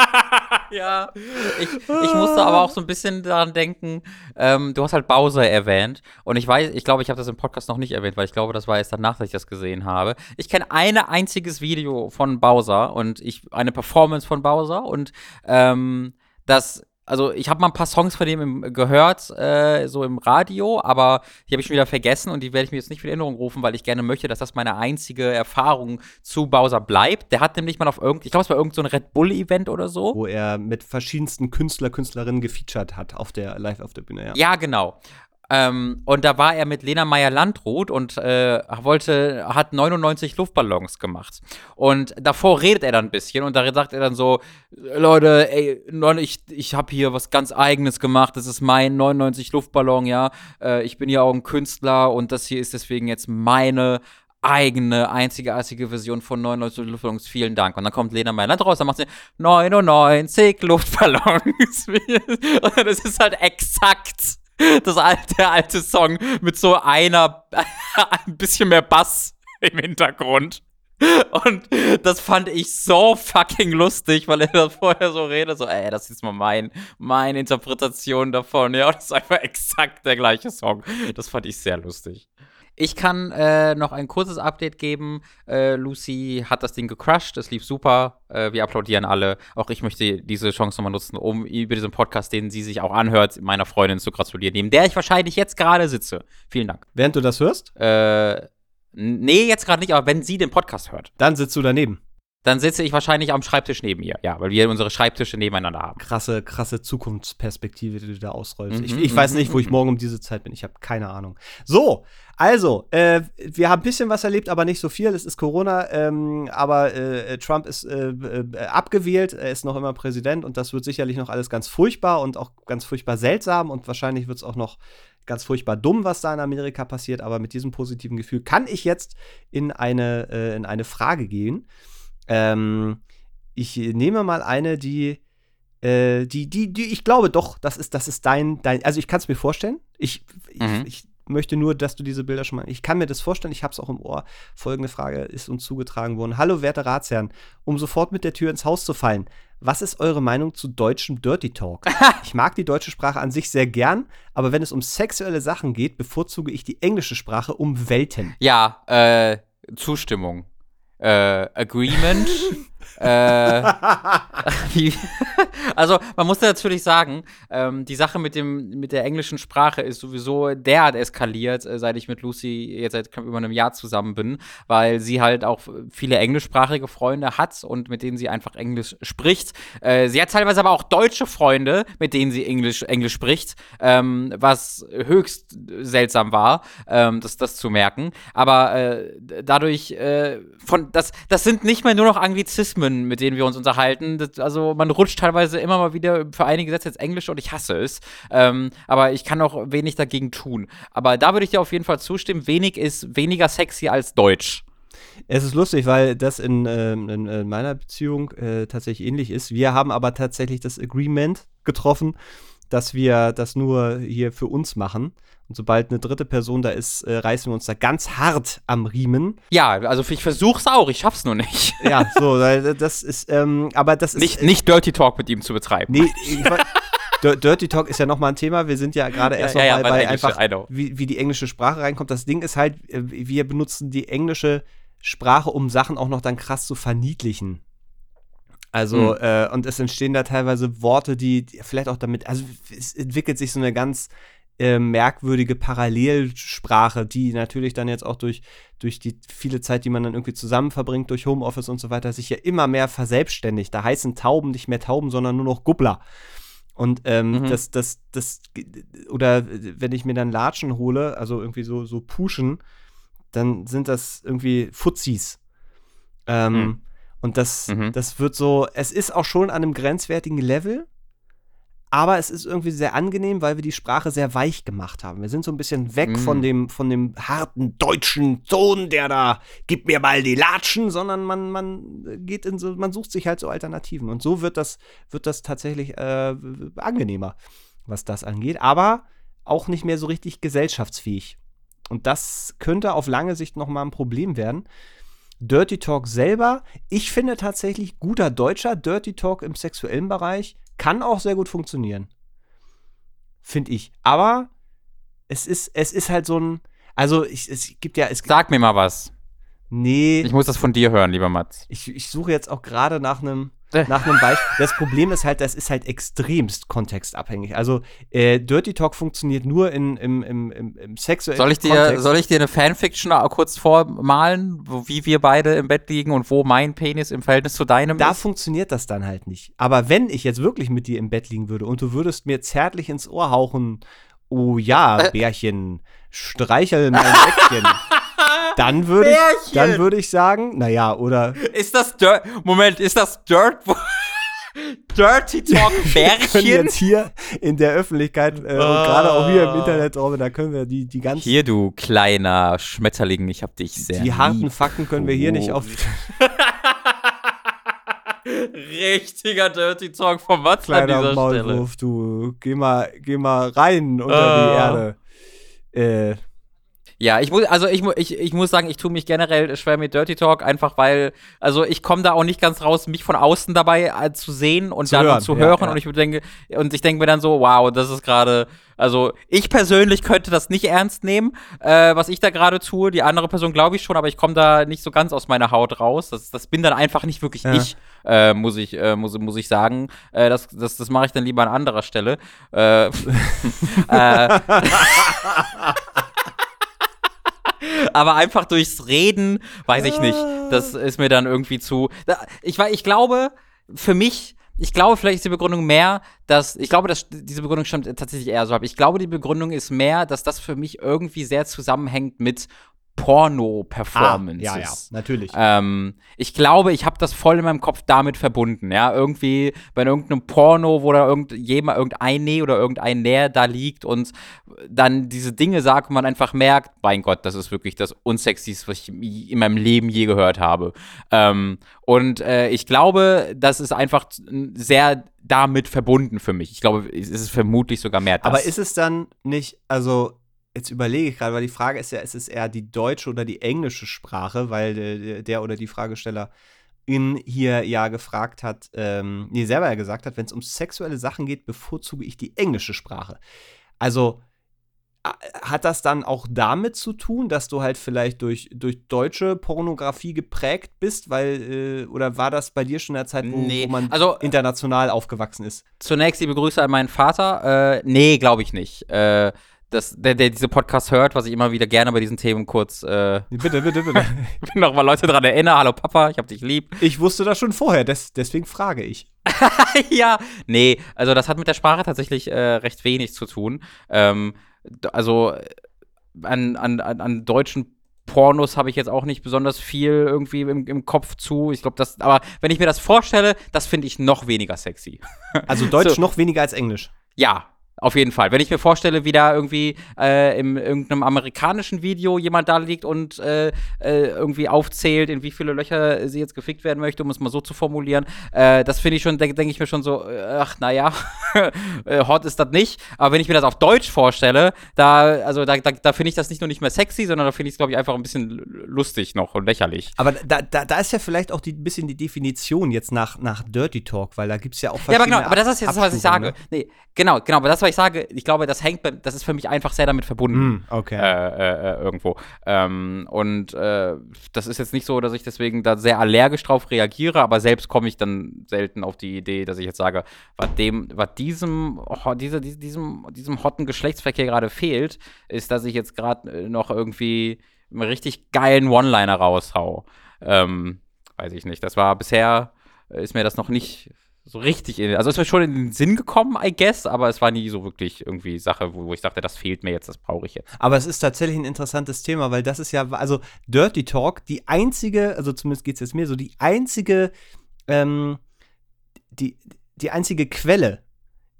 ja. Ich, ich musste aber auch so ein bisschen daran denken, ähm, du hast halt Bowser erwähnt. Und ich weiß, ich glaube, ich habe das im Podcast noch nicht erwähnt, weil ich glaube, das war jetzt danach, dass ich das gesehen habe. Ich kenne ein einziges Video von Bowser und ich eine Performance von Bowser und ähm, das also ich habe mal ein paar Songs von dem gehört, äh, so im Radio, aber die habe ich schon wieder vergessen und die werde ich mir jetzt nicht wieder in Erinnerung rufen, weil ich gerne möchte, dass das meine einzige Erfahrung zu Bowser bleibt. Der hat nämlich mal auf irgendein, ich glaube, es war irgendein so Red Bull-Event oder so. Wo er mit verschiedensten Künstler, Künstlerinnen gefeatured hat auf der, live auf der Bühne, ja. Ja, genau. Ähm, und da war er mit Lena Meyer-Landrut und äh, wollte, hat 99 Luftballons gemacht. Und davor redet er dann ein bisschen und da sagt er dann so: Leute, ey, ich, ich habe hier was ganz Eigenes gemacht. Das ist mein 99 Luftballon, ja. Äh, ich bin ja auch ein Künstler und das hier ist deswegen jetzt meine eigene, einzigartige Version von 99 Luftballons. Vielen Dank. Und dann kommt Lena Meyer-Land raus, dann macht sie 99 Luftballons. und das ist halt exakt das alte, der alte Song mit so einer, ein bisschen mehr Bass im Hintergrund. Und das fand ich so fucking lustig, weil er da vorher so redet, so, ey, das ist mal mein, meine Interpretation davon. Ja, das ist einfach exakt der gleiche Song. Das fand ich sehr lustig. Ich kann äh, noch ein kurzes Update geben. Äh, Lucy hat das Ding gecrushed, es lief super. Äh, wir applaudieren alle. Auch ich möchte diese Chance nochmal nutzen, um über diesen Podcast, den sie sich auch anhört, meiner Freundin zu gratulieren, neben der ich wahrscheinlich jetzt gerade sitze. Vielen Dank. Während du das hörst? Äh, nee, jetzt gerade nicht, aber wenn sie den Podcast hört. Dann sitzt du daneben dann sitze ich wahrscheinlich am Schreibtisch neben ihr. Ja, weil wir unsere Schreibtische nebeneinander haben. Krasse, krasse Zukunftsperspektive, die du da ausrollst. Mhm, ich, ich weiß nicht, wo ich morgen um diese Zeit bin. Ich habe keine Ahnung. So, also, äh, wir haben ein bisschen was erlebt, aber nicht so viel. Es ist Corona, ähm, aber äh, Trump ist äh, äh, abgewählt. Er ist noch immer Präsident und das wird sicherlich noch alles ganz furchtbar und auch ganz furchtbar seltsam und wahrscheinlich wird es auch noch ganz furchtbar dumm, was da in Amerika passiert. Aber mit diesem positiven Gefühl kann ich jetzt in eine, äh, in eine Frage gehen. Ähm, ich nehme mal eine, die, äh, die, die, die, ich glaube doch, das ist, das ist dein, dein, also ich kann es mir vorstellen. Ich, mhm. ich, ich, möchte nur, dass du diese Bilder schon mal, ich kann mir das vorstellen, ich habe es auch im Ohr. Folgende Frage ist uns zugetragen worden. Hallo, werte Ratsherren, um sofort mit der Tür ins Haus zu fallen. Was ist eure Meinung zu deutschem Dirty Talk? ich mag die deutsche Sprache an sich sehr gern, aber wenn es um sexuelle Sachen geht, bevorzuge ich die englische Sprache um Welten. Ja, äh, Zustimmung äh, Agreement. äh, also man muss natürlich sagen, ähm, die Sache mit dem mit der englischen Sprache ist sowieso derart eskaliert, äh, seit ich mit Lucy jetzt seit über einem Jahr zusammen bin, weil sie halt auch viele englischsprachige Freunde hat und mit denen sie einfach Englisch spricht. Äh, sie hat teilweise aber auch deutsche Freunde, mit denen sie Englisch Englisch spricht, ähm, was höchst seltsam war, ähm, das das zu merken. Aber äh, dadurch äh, von das das sind nicht mehr nur noch Anglizismen Anglizismen, mit denen wir uns unterhalten. Das, also man rutscht teilweise immer mal wieder für einige Sätze ins Englische und ich hasse es. Ähm, aber ich kann auch wenig dagegen tun. Aber da würde ich dir auf jeden Fall zustimmen, wenig ist weniger sexy als Deutsch. Es ist lustig, weil das in, äh, in, in meiner Beziehung äh, tatsächlich ähnlich ist. Wir haben aber tatsächlich das Agreement getroffen, dass wir das nur hier für uns machen. Und sobald eine dritte Person da ist, äh, reißen wir uns da ganz hart am Riemen. Ja, also ich versuch's auch, ich schaff's nur nicht. Ja, so, das ist, ähm, aber das ist. Nicht, nicht Dirty Talk mit ihm zu betreiben. Nee, ich, Dirty Talk ist ja nochmal ein Thema. Wir sind ja gerade erst ja, ja, noch mal ja, bei einfach, wie, wie die englische Sprache reinkommt. Das Ding ist halt, äh, wir benutzen die englische Sprache, um Sachen auch noch dann krass zu verniedlichen. Also, mhm. äh, und es entstehen da teilweise Worte, die, die vielleicht auch damit, also es entwickelt sich so eine ganz äh, merkwürdige Parallelsprache, die natürlich dann jetzt auch durch, durch die viele Zeit, die man dann irgendwie zusammen verbringt, durch Homeoffice und so weiter, sich ja immer mehr verselbstständigt. Da heißen Tauben nicht mehr Tauben, sondern nur noch Gubbler. Und ähm, mhm. das, das, das, oder wenn ich mir dann Latschen hole, also irgendwie so, so Puschen, dann sind das irgendwie Fuzis. Ähm, mhm. Und das, mhm. das wird so, es ist auch schon an einem grenzwertigen Level, aber es ist irgendwie sehr angenehm, weil wir die Sprache sehr weich gemacht haben. Wir sind so ein bisschen weg Mm. von, dem, von dem harten deutschen Ton, der da, gib mir mal die Latschen, sondern man, man geht in so, man sucht sich halt so Alternativen. Und so wird das, wird das tatsächlich äh, angenehmer, was das angeht, aber auch nicht mehr so richtig gesellschaftsfähig. Und das könnte auf lange Sicht nochmal ein Problem werden. Dirty Talk selber, ich finde tatsächlich guter deutscher Dirty Talk im sexuellen Bereich kann auch sehr gut funktionieren. Finde ich. Aber es ist, es ist halt so ein, also ich, es gibt ja, es gibt, Sag mir mal was. nee, Ich muss das von dir hören, lieber Mats. ich, ich suche jetzt auch gerade nach einem. Nach einem Beispiel. Das Problem ist halt, das ist halt extremst kontextabhängig. Also äh, Dirty Talk funktioniert nur in, im, im, im, im sexuellen Soll ich dir, Kontext. soll ich dir eine Fanfiction kurz vormalen, wo, wie wir beide im Bett liegen und wo mein Penis im Verhältnis zu deinem da ist? funktioniert das dann halt nicht. Aber wenn ich jetzt wirklich mit dir im Bett liegen würde und du würdest mir zärtlich ins Ohr hauchen, oh ja, Äh. Bärchen, streichel mein Bäckchen, dann würde ich, Bärchen! dann würde ich sagen, naja, oder Ist das Dirt? Moment, ist das Dirt? Dirty Talk wir können Bärchen? jetzt hier in der Öffentlichkeit äh, und gerade auch hier im Internetraum, da können wir die, die ganzen, Hier, du kleiner Schmetterling, ich hab dich sehr die harten lieb. Fakten können wir hier nicht auf Richtiger Dirty Talk vom Mats an kleiner dieser Stelle. Maulwurf, du, geh mal, geh mal rein unter Ah. die Erde. Äh, Ja, ich muss, also ich, ich, ich muss sagen, ich tue mich generell schwer mit Dirty Talk, einfach weil, also ich komme da auch nicht ganz raus, mich von außen dabei äh, zu sehen und Zu dann hören, zu hören ja. und ich denke, und ich denke mir dann so, wow, das ist gerade, also ich persönlich könnte das nicht ernst nehmen, äh, was ich da gerade tue. Die andere Person glaube ich schon, aber ich komme da nicht so ganz aus meiner Haut raus. Das, das bin dann einfach nicht wirklich Ja. ich, äh, muss ich, äh, muss, muss ich sagen. Äh, das das, das mache ich dann lieber an anderer Stelle. Äh, äh, aber einfach durchs Reden, weiß ich nicht. Das ist mir dann irgendwie zu. Ich, ich glaube, für mich, ich glaube, vielleicht ist die Begründung mehr, dass. Ich glaube, dass diese Begründung stimmt tatsächlich eher so ab. Ich glaube, die Begründung ist mehr, dass das für mich irgendwie sehr zusammenhängt mit Porno-Performances. Ah, ja, ja, natürlich. Ähm, ich glaube, ich habe das voll in meinem Kopf damit verbunden, ja. Irgendwie bei irgendeinem Porno, wo da irgendjemand, irgendein Nee oder irgendein Näher da liegt und dann diese Dinge sagt und man einfach merkt, mein Gott, das ist wirklich das Unsexyste, was ich in meinem Leben je gehört habe. Ähm, und äh, ich glaube, das ist einfach sehr damit verbunden für mich. Ich glaube, es ist vermutlich sogar mehr das. Aber ist es dann nicht, also jetzt überlege ich gerade, weil die Frage ist ja, ist es eher die deutsche oder die englische Sprache, weil äh, der oder die Fragesteller in hier ja gefragt hat, ähm, nee, selber ja gesagt hat, wenn es um sexuelle Sachen geht, bevorzuge ich die englische Sprache. Also hat das dann auch damit zu tun, dass du halt vielleicht durch, durch deutsche Pornografie geprägt bist, weil, äh, oder war das bei dir schon in der Zeit, wo, Nee, wo man also- international aufgewachsen ist? Zunächst liebe Grüße an meinen Vater. Äh, nee, glaube ich nicht. Äh, das, der, der diese Podcast hört, was ich immer wieder gerne bei diesen Themen kurz äh, Bitte, bitte, bitte. nochmal Leute dran erinnere. Hallo Papa, ich hab dich lieb. Ich wusste das schon vorher, des, deswegen frage ich. ja, nee, also das hat mit der Sprache tatsächlich äh, recht wenig zu tun. Ähm, also äh, an, an, an, an deutschen Pornos habe ich jetzt auch nicht besonders viel irgendwie im, im Kopf zu. Ich glaube, das, aber wenn ich mir das vorstelle, das finde ich noch weniger sexy. Also Deutsch So. noch weniger als Englisch. Ja, auf jeden Fall. Wenn ich mir vorstelle, wie da irgendwie äh, im irgendeinem amerikanischen Video jemand da liegt und äh, äh, irgendwie aufzählt, in wie viele Löcher sie jetzt gefickt werden möchte, um es mal so zu formulieren, äh, das finde ich schon, denke denk ich mir schon so, äh, ach, naja, äh, hot ist das nicht. Aber wenn ich mir das auf Deutsch vorstelle, da, also da, da, da finde ich das nicht nur nicht mehr sexy, sondern da finde ich es, glaube ich, einfach ein bisschen lustig noch und lächerlich. Aber da, da, da ist ja vielleicht auch ein bisschen die Definition jetzt nach, nach Dirty Talk, weil da gibt es ja auch Ja, aber verschiedene genau, aber das ist jetzt, was ich sage. Abstufungen, Nee, genau, genau, aber das, was ich sage, ich glaube, das hängt, das ist für mich einfach sehr damit verbunden. Hm, okay. äh, äh, äh, irgendwo. Ähm, und äh, das ist jetzt nicht so, dass ich deswegen da sehr allergisch drauf reagiere, aber selbst komme ich dann selten auf die Idee, dass ich jetzt sage, was dem, was diesem, diese, diese- diesem, diesem hotten Geschlechtsverkehr gerade fehlt, ist, dass ich jetzt gerade äh, noch irgendwie einen richtig geilen One-Liner raushau. Ähm, weiß ich nicht. Das war bisher, äh, ist mir das noch nicht so richtig, in, also es ist mir schon in den Sinn gekommen, I guess, aber es war nie so wirklich irgendwie Sache, wo, wo ich dachte, das fehlt mir jetzt, das brauche ich jetzt. Aber es ist tatsächlich ein interessantes Thema, weil das ist ja, also Dirty Talk, die einzige, also zumindest geht es jetzt mir so, die einzige, ähm, die, die einzige Quelle,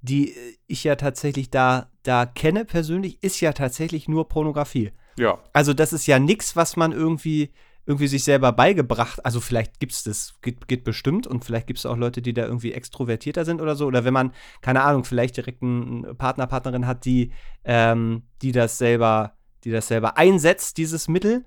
die ich ja tatsächlich da, da kenne persönlich, ist ja tatsächlich nur Pornografie. Ja. Also das ist ja nichts, was man irgendwie irgendwie sich selber beigebracht. Also vielleicht gibt es das, geht, geht bestimmt und vielleicht gibt es auch Leute, die da irgendwie extrovertierter sind oder so. Oder wenn man, keine Ahnung, vielleicht direkt einen Partner, Partnerin hat, die, ähm, die das selber, die das selber einsetzt, dieses Mittel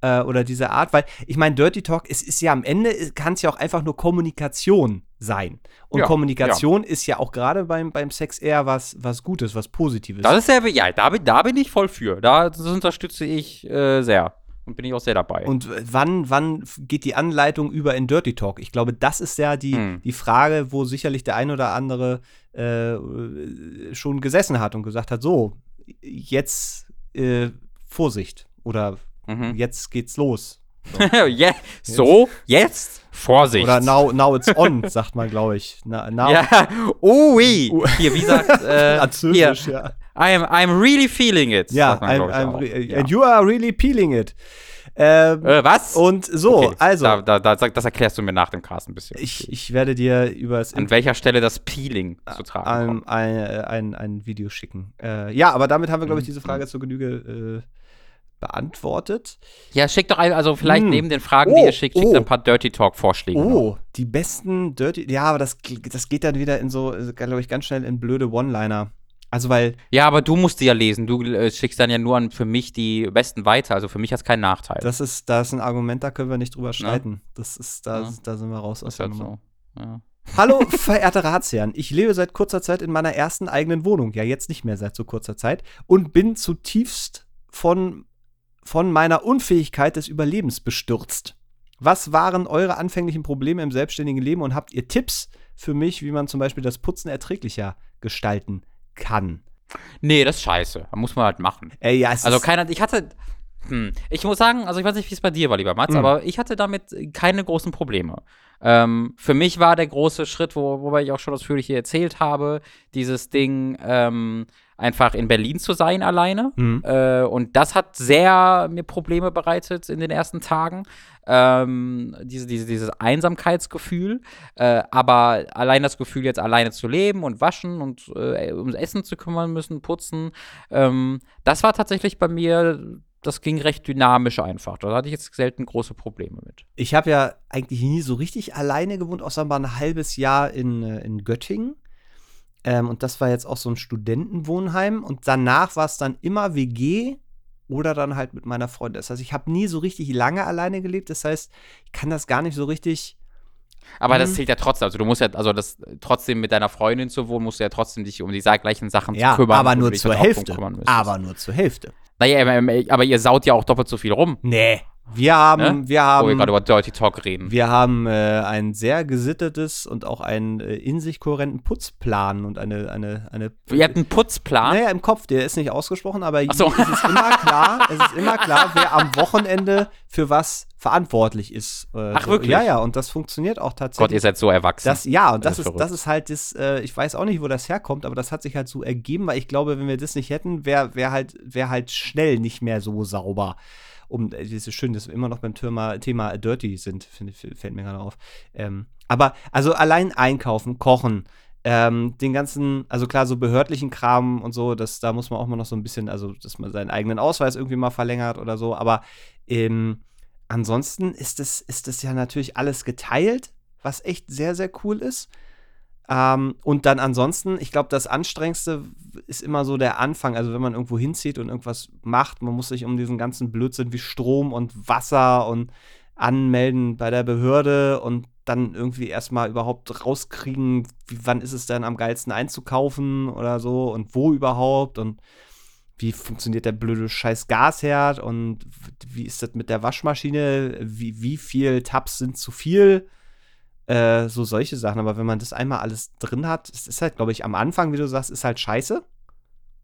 äh, oder diese Art. Weil ich meine, Dirty Talk, es ist ja am Ende, kann es ja auch einfach nur Kommunikation sein. Und Ja, Kommunikation ist ja auch gerade beim, beim Sex eher was, was Gutes, was Positives. Das ist sehr, ja, da bin, da bin ich voll für. Da das unterstütze ich äh, sehr. Und bin ich auch sehr dabei. Und wann, wann geht die Anleitung über in Dirty Talk? Ich glaube, das ist ja die, Hm. die Frage, wo sicherlich der ein oder andere äh, schon gesessen hat und gesagt hat: So, jetzt äh, Vorsicht oder mhm. jetzt geht's los. ja, so, jetzt Vorsicht. Oder now, now it's on, sagt man, glaube ich. Na, now, Ja, ui. Hier, wie sagt, äh, hier, Französisch, ja. I'm, I'm really feeling it. Ja, man, I'm, I'm, re- ja. and you are really peeling it. Ähm, äh, was? und so, Okay, also, Da, da, da, das erklärst du mir nach dem Cast ein bisschen. ich, ich werde dir über das An welcher Stelle das Peeling zu tragen ein, ein, ein, ein Video schicken. Äh, ja, aber damit haben wir, glaube ich, Mhm. diese Frage zur Genüge äh, beantwortet. Ja, schickt doch ein, also vielleicht Hm. neben den Fragen, Oh, die ihr schickt, schickt oh. ein paar Dirty Talk-Vorschläge. noch. Oh, die besten Dirty. Ja, aber das, das geht dann wieder in so, glaube ich, ganz schnell in blöde One-Liner. Also, weil, Ja, aber du musst die ja lesen. Du äh, schickst dann ja nur an für mich die besten weiter. Also für mich hat es keinen Nachteil. das ist, da ist ein Argument, da können wir nicht drüber streiten. Das ist, da, Ja. da sind wir raus aus der halt Nummer. so. Ja. Hallo, verehrte Ratsherren. Ich lebe seit kurzer Zeit in meiner ersten eigenen Wohnung. Ja, jetzt nicht mehr seit so kurzer Zeit. Und bin zutiefst von, von meiner Unfähigkeit des Überlebens bestürzt. Was waren eure anfänglichen Probleme im selbstständigen Leben und habt ihr Tipps für mich, wie man zum Beispiel das Putzen erträglicher gestalten kann? Nee, das ist scheiße. Da muss man halt machen. Ey, ja, es Also ist, keiner, ich hatte, hm, ich muss sagen, also ich weiß nicht, wie es bei dir war, lieber Mats, Mhm. aber ich hatte damit keine großen Probleme. Ähm, für mich war der große Schritt, wo, wobei ich auch schon ausführlich hier erzählt habe, dieses Ding, ähm, einfach in Berlin zu sein alleine. Mhm. Äh, und das hat sehr mir Probleme bereitet in den ersten Tagen. Ähm, diese, diese, dieses Einsamkeitsgefühl. Äh, aber allein das Gefühl, jetzt alleine zu leben und waschen und äh, ums Essen zu kümmern müssen, putzen, ähm, das war tatsächlich bei mir, das ging recht dynamisch einfach. Da hatte ich jetzt selten große Probleme mit. ich habe ja eigentlich nie so richtig alleine gewohnt, außer mal ein halbes Jahr in, äh, in Göttingen. Ähm, und das war jetzt auch so ein Studentenwohnheim. Und danach war es dann immer WG oder dann halt mit meiner Freundin. Das heißt, ich habe nie so richtig lange alleine gelebt. Das heißt, ich kann das gar nicht so richtig. Aber das Mhm. zählt ja trotzdem. Also du musst ja, also das trotzdem mit deiner Freundin zu wohnen, musst du ja trotzdem dich um die gleichen Sachen Ja, zu kümmern. aber wo du nur zur Hälfte. Aber nur zur Hälfte. Naja, aber, aber ihr saut ja auch doppelt so viel rum, Nee. Wir haben, Ne? wir wo wir haben, gerade über Dirty Talk reden. wir haben äh, ein sehr gesittetes und auch einen äh, in sich kohärenten Putzplan und eine, eine, eine. Ihr habt einen Putzplan. Naja, im Kopf, der ist nicht ausgesprochen, aber so. es ist immer klar, es ist immer klar, wer am Wochenende für was verantwortlich ist. Äh, Ach, so. wirklich? Ja, ja, und das funktioniert auch tatsächlich. Gott, ihr seid so erwachsen. Das, ja, und das, Das ist ist, das ist halt das, äh, ich weiß auch nicht, wo das herkommt, aber das hat sich halt so ergeben, weil ich glaube, wenn wir das nicht hätten, wäre wär halt, wär halt schnell nicht mehr so sauber. Um, äh, es ist schön, dass wir immer noch beim Thema, Thema Dirty sind, find, fällt mir gerade auf. Ähm, aber also allein einkaufen, kochen, ähm, den ganzen, also klar, so behördlichen Kram und so, das, da muss man auch mal noch so ein bisschen, also dass man seinen eigenen Ausweis irgendwie mal verlängert oder so, aber ähm, ansonsten ist es, ist es ja natürlich alles geteilt, was echt sehr, sehr cool ist. Ähm, und dann ansonsten, ich glaube, das Anstrengendste ist immer so der Anfang. Also, wenn man irgendwo hinzieht und irgendwas macht, man muss sich um diesen ganzen Blödsinn wie Strom und Wasser und anmelden bei der Behörde und dann irgendwie erstmal überhaupt rauskriegen, wie, wann ist es denn am geilsten einzukaufen oder so und wo überhaupt und wie funktioniert der blöde scheiß Gasherd und wie ist das mit der Waschmaschine, wie, wie viel Tabs sind zu viel, äh, so solche Sachen. Aber wenn man das einmal alles drin hat, es ist halt, glaube ich, am Anfang, wie du sagst, ist halt scheiße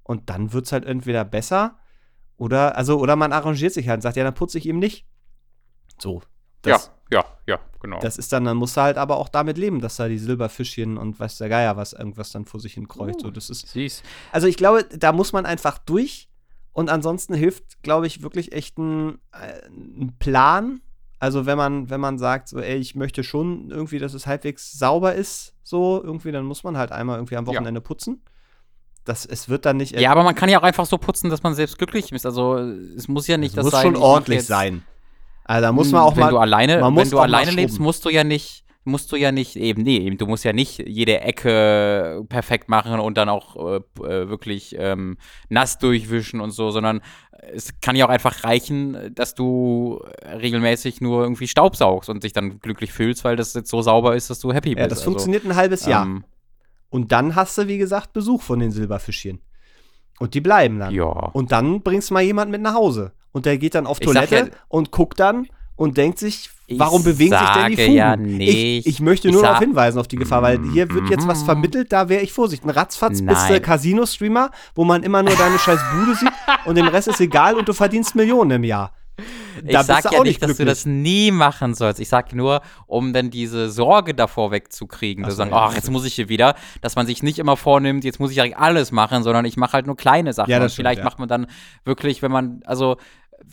und dann wird es halt entweder besser oder, also, oder man arrangiert sich halt und sagt, ja, dann putze ich eben nicht. So. Das, ja, ja, ja, genau. das ist dann, dann musst du halt aber auch damit leben, dass da die Silberfischchen und weiß der Geier was irgendwas dann vor sich hin kreucht. Uh. So, das ist, Süß. also ich glaube, da muss man einfach durch und ansonsten hilft, glaube ich, wirklich echt ein, äh, ein Plan. Also wenn man, wenn man sagt, so, ey, ich möchte schon irgendwie, dass es halbwegs sauber ist, so irgendwie, dann muss man halt einmal irgendwie am Wochenende putzen. Das, es wird dann nicht. Ja, aber man kann ja auch einfach so putzen, dass man selbst glücklich ist. Also es muss ja nicht es das muss sein. schon ich mach ordentlich sein. Also da muss man auch wenn mal. du alleine, man muss wenn du alleine lebst, musst du ja nicht, musst du ja nicht eben, nee, eben, du musst ja nicht jede Ecke perfekt machen und dann auch äh, äh, wirklich ähm, nass durchwischen und so, sondern es kann ja auch einfach reichen, dass du regelmäßig nur irgendwie Staub saugst und dich dann glücklich fühlst, weil das jetzt so sauber ist, dass du happy bist. ja, das Also, funktioniert ein halbes Jahr. ähm, Und dann hast du, wie gesagt, Besuch von den Silberfischchen. Und die bleiben dann. ja. Und dann bringst du mal jemanden mit nach Hause. Und der geht dann auf Ich Toilette ja- und guckt dann und denkt sich, Ich warum bewegen sich denn die Fugen? ja ich, nicht. ich möchte Ich nur sag- darauf hinweisen, auf die Gefahr, weil hier wird jetzt was Mhm. vermittelt, da wäre ich vorsichtig. Ein Ratzfatz bist du Nein. Casino-Streamer, wo man immer nur deine scheiß Bude sieht und dem Rest ist egal und du verdienst Millionen im Jahr. Ich Da bist sag ja nicht, dass du das nie machen sollst. Ich sag nur, um dann diese Sorge davor wegzukriegen, zu sagen, ach, jetzt muss ich hier wieder, dass man sich nicht immer vornimmt, jetzt muss ich eigentlich alles machen, sondern ich mache halt nur kleine Sachen. Ja, das Und stimmt, vielleicht ja. macht man dann wirklich, wenn man, also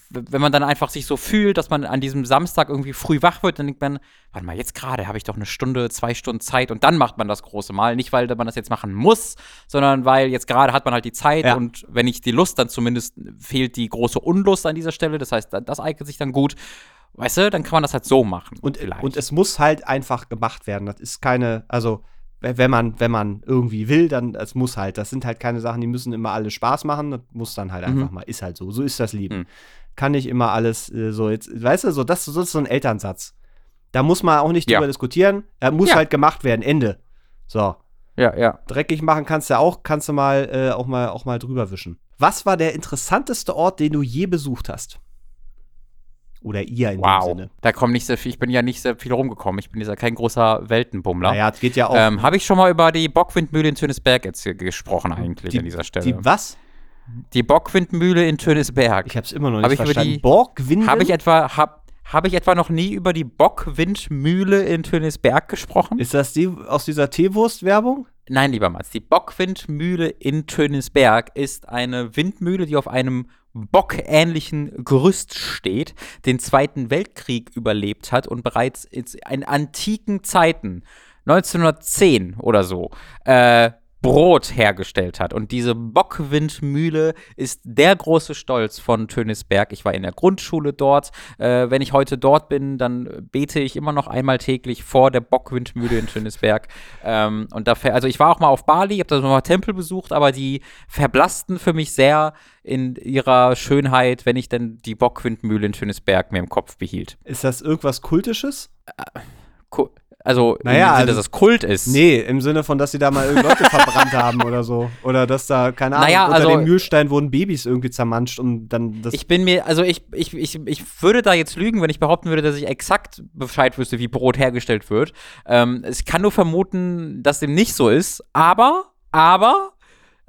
wenn man dann einfach sich so fühlt, dass man an diesem Samstag irgendwie früh wach wird, dann denkt man, warte mal, jetzt gerade habe ich doch eine Stunde, zwei Stunden Zeit und dann macht man das große Mal. Nicht, weil man das jetzt machen muss, sondern weil jetzt gerade hat man halt die Zeit Ja. und wenn nicht die Lust, dann zumindest fehlt die große Unlust an dieser Stelle. Das heißt, das eignet sich dann gut. Weißt du, dann kann man das halt so machen. Und, vielleicht. und es muss halt einfach gemacht werden. Das ist keine, also wenn man, wenn man irgendwie will, dann es muss halt. Das sind halt keine Sachen, die müssen immer alle Spaß machen. Das muss dann halt Mhm. einfach mal. Ist halt so. So ist das Leben. Mhm. Kann nicht immer alles äh, so jetzt, weißt du, so das, so ist so ein Elternsatz. Da muss man auch nicht Ja. drüber diskutieren. Er muss Ja. halt gemacht werden. Ende. So. ja, ja. Dreckig machen kannst du auch, kannst du mal, äh, auch mal auch mal drüber wischen. Was war der interessanteste Ort, den du je besucht hast? Oder ihr in dem Wow. Sinne. Da kommen nicht sehr viel, ich bin ja nicht sehr viel rumgekommen. Ich bin ja kein großer Weltenbummler. Naja, es geht ja auch. ähm, Habe ich schon mal über die Bockwindmühle in Tönisberg jetzt gesprochen eigentlich die, an dieser Stelle. Die was? Die Bockwindmühle in Tönisberg. Ich habe es immer noch Hab nicht ich über verstanden. die- Borgwinde? Habe ich etwa hab, hab ich etwa noch nie über die Bockwindmühle in Tönisberg gesprochen? Ist das die aus dieser Teewurst-Werbung? Nein, lieber Mats, die Bockwindmühle in Tönisberg ist eine Windmühle, die auf einem bockähnlichen Gerüst steht, den Zweiten Weltkrieg überlebt hat und bereits in antiken Zeiten, 1910 oder so, äh, Brot hergestellt hat. Und diese Bockwindmühle ist der große Stolz von Tönisberg. Ich war in der Grundschule dort. Äh, wenn ich heute dort bin, dann bete ich immer noch einmal täglich vor der Bockwindmühle in Tönisberg. Ähm, und dafür, also ich war auch mal auf Bali, habe da so mal Tempel besucht, aber die verblassten für mich sehr in ihrer Schönheit, wenn ich denn die Bockwindmühle in Tönisberg mir im Kopf behielt. Ist das irgendwas Kultisches? Ku- Also, Naja, Sinne, also- dass es Kult ist. Nee, im Sinne von, dass sie da mal Leute verbrannt haben oder so. Oder dass da, keine Ahnung, Naja, unter also- dem Mühlstein wurden Babys irgendwie zermanscht und dann das. Ich bin mir, also ich, ich, ich, ich würde da jetzt lügen, wenn ich behaupten würde, dass ich exakt Bescheid wüsste, wie Brot hergestellt wird. Ähm, ich kann nur vermuten, dass dem nicht so ist, aber, aber,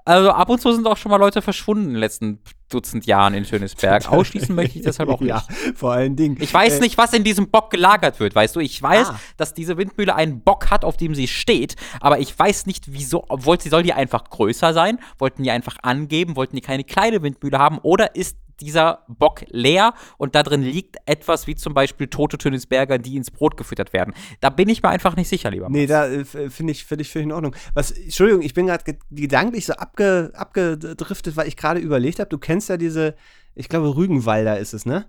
also ab und zu sind auch schon mal Leute verschwunden in den letzten Dutzend Jahren in Schönesberg. Ausschließen möchte ich deshalb auch nicht. ja, vor allen Dingen. Ich weiß Äh, nicht, was in diesem Bock gelagert wird, weißt du? Ich weiß, Ah. dass diese Windmühle einen Bock hat, auf dem sie steht, aber ich weiß nicht, wieso. Wollt, soll die einfach größer sein? Wollten die einfach angeben? Wollten die keine kleine Windmühle haben? Oder ist dieser Bock leer und da drin liegt etwas wie zum Beispiel tote Tönisberger, die ins Brot gefüttert werden? Da bin ich mir einfach nicht sicher, lieber Nee, Mats. da äh, f- finde ich völlig, völlig in Ordnung. Was, Entschuldigung, ich bin gerade ge gedanklich so abge abgedriftet, weil ich gerade überlegt habe, du kennst ja diese, ich glaube, Rügenwalder ist es, ne?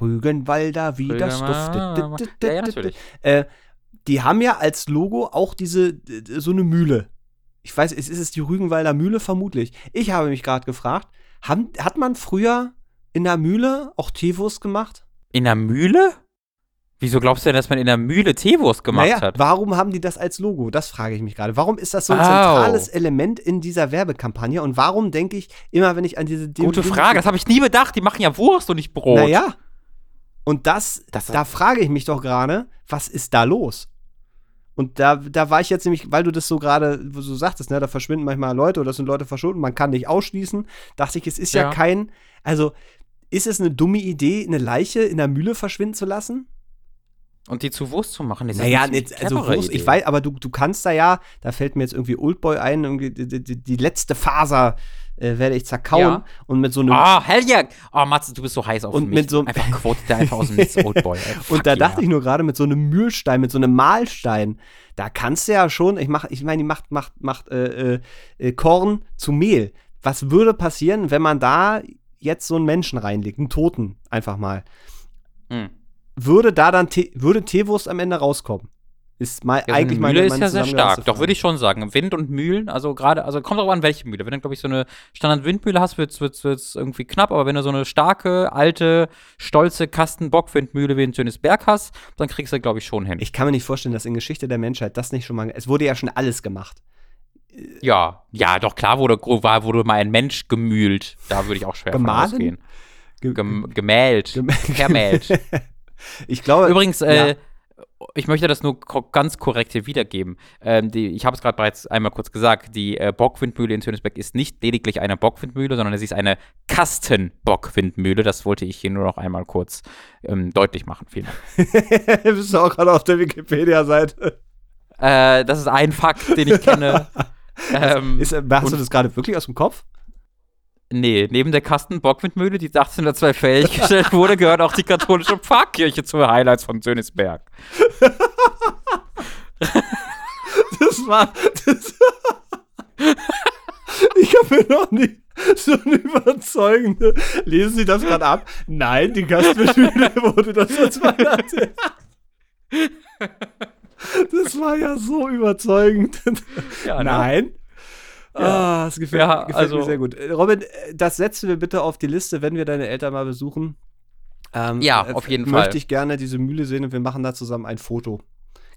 Rügenwalder, wie das duftet. Ja, ja, natürlich. Äh, die haben ja als Logo auch diese, so eine Mühle. Ich weiß, ist, ist es die Rügenwalder Mühle? Vermutlich. Ich habe mich gerade gefragt, haben, hat man früher in der Mühle auch Teewurst gemacht? In der Mühle? Wieso glaubst du denn, dass man in der Mühle Teewurst gemacht naja, hat? warum haben die das als Logo? Das frage ich mich gerade. Warum ist das so ein Au. zentrales Element in dieser Werbekampagne? Und warum denke ich immer, wenn ich an diese Gute Frage, das habe ich nie bedacht. Die machen ja Wurst und nicht Brot. Naja. Und das, Das- da frage ich mich doch gerade, was ist da los? Und da, da war ich jetzt nämlich, weil du das so gerade so sagtest, ne, da verschwinden manchmal Leute oder es sind Leute verschwunden, man kann nicht ausschließen, dachte ich, es ist ja, Ja. kein, also ist es eine dumme Idee, eine Leiche in der Mühle verschwinden zu lassen? Und die zu Wurst zu machen, ist Naja, ziemlich also Wurst, ich Idee. weiß, aber du, du kannst da ja, da fällt mir jetzt irgendwie Oldboy ein, irgendwie die, die, die letzte Faser äh, werde ich zerkauen Ja. und mit so einem Ah, hell yeah. Oh, Mats, du bist so heiß auf Und mich. mit so einfach quotet der einfach aus dem Netz, Oldboy. ey. Fuck Und da yeah. dachte ich nur gerade mit so einem Mühlstein, mit so einem Mahlstein, da kannst du ja schon, ich mach, ich meine, die macht, macht, macht äh, äh, äh, Korn zu Mehl. Was würde passieren, wenn man da jetzt so einen Menschen reinlegt, einen Toten einfach mal? Hm. Würde da dann Te würde Teewurst am Ende rauskommen? Ist mal, Ja, eigentlich eine meine Mühle ist meine ja sehr stark. Doch, würde ich schon sagen. Wind und Mühlen, also gerade, also kommt auch an, welche Mühle. Wenn du, glaube ich, so eine Standard-Windmühle hast, wird es irgendwie knapp, aber wenn du so eine starke, alte, stolze Kasten-Bockwindmühle wie in Schönesberg hast, dann kriegst du, glaube ich, schon hin. Ich kann mir nicht vorstellen, dass in Geschichte der Menschheit das nicht schon mal. Es wurde ja schon alles gemacht. ja, ja, doch klar wurde, war, wurde mal ein Mensch gemühlt. Da würde ich auch schwer von Gemahlen? ausgehen. Ge- Gem gemäht. Gem- Vermählt. Ich glaube. Übrigens, äh, ja. ich möchte das nur ko ganz korrekt hier wiedergeben. Ähm, die, ich habe es gerade bereits einmal kurz gesagt, die äh, Bockwindmühle in Tönisberg ist nicht lediglich eine Bockwindmühle, sondern sie ist eine Kastenbockwindmühle. Das wollte ich hier nur noch einmal kurz ähm, deutlich machen. Vielen Dank. bist du auch gerade auf der Wikipedia-Seite. Äh, das ist ein Fakt, den ich kenne. ähm, Ist, hast du das gerade wirklich aus dem Kopf? Nee, neben der Kastenbockwindmühle, die 1802 fertiggestellt wurde, gehört auch die katholische Pfarrkirche zu Highlights von Tönisberg. Das war. Das ich habe mir noch nie so eine überzeugende. Lesen Sie das gerade ab? Nein, die Gastbeschwerde wurde das als Weihnachten. Das war ja so überzeugend. Ja, ne? Nein. Ah, das gefällt, Ja, gefällt also- mir sehr gut. Äh, Robin, äh, das setzen wir bitte auf die Liste, wenn wir deine Eltern mal besuchen. Ähm, Ja, äh, auf jeden möchte Fall. ich gerne diese Mühle sehen und wir machen da zusammen ein Foto.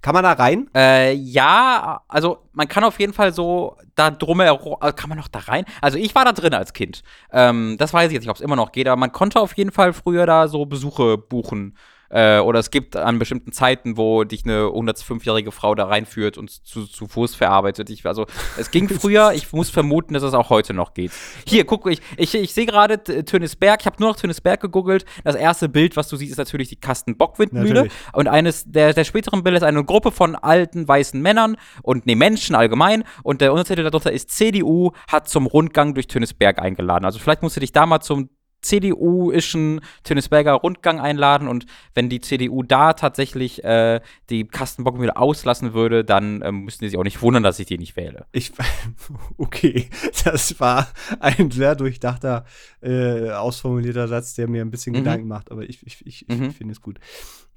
Kann man da rein? Äh, ja, also man kann auf jeden Fall so da drumherum, äh, kann man noch da rein? Also ich war da drin als Kind. Ähm, das weiß ich jetzt nicht, ob es immer noch geht, aber man konnte auf jeden Fall früher da so Besuche buchen. Äh, oder es gibt an bestimmten Zeiten, wo dich eine 105-jährige Frau da reinführt und zu, zu Fuß verarbeitet. Ich, also es ging früher, ich muss vermuten, dass es auch heute noch geht. Hier, guck, ich, ich, ich sehe gerade Tönisberg, ich habe nur noch Tönisberg gegoogelt. Das erste Bild, was du siehst, ist natürlich die Kasten-Bockwindmühle. Und eines der, der späteren Bilder ist eine Gruppe von alten weißen Männern und nee, Menschen allgemein. Und der Untertitel darunter ist CDU hat zum Rundgang durch Tönisberg eingeladen. Also vielleicht musst du dich da mal zum CDU-ischen Tönisberger Rundgang einladen und wenn die CDU da tatsächlich äh, die Kastenbockmühle auslassen würde, dann ähm, müssten die sich auch nicht wundern, dass ich die nicht wähle. Ich, okay, das war ein sehr durchdachter, äh, ausformulierter Satz, der mir ein bisschen Mhm. Gedanken macht, aber ich, ich, ich, Mhm. ich finde es gut.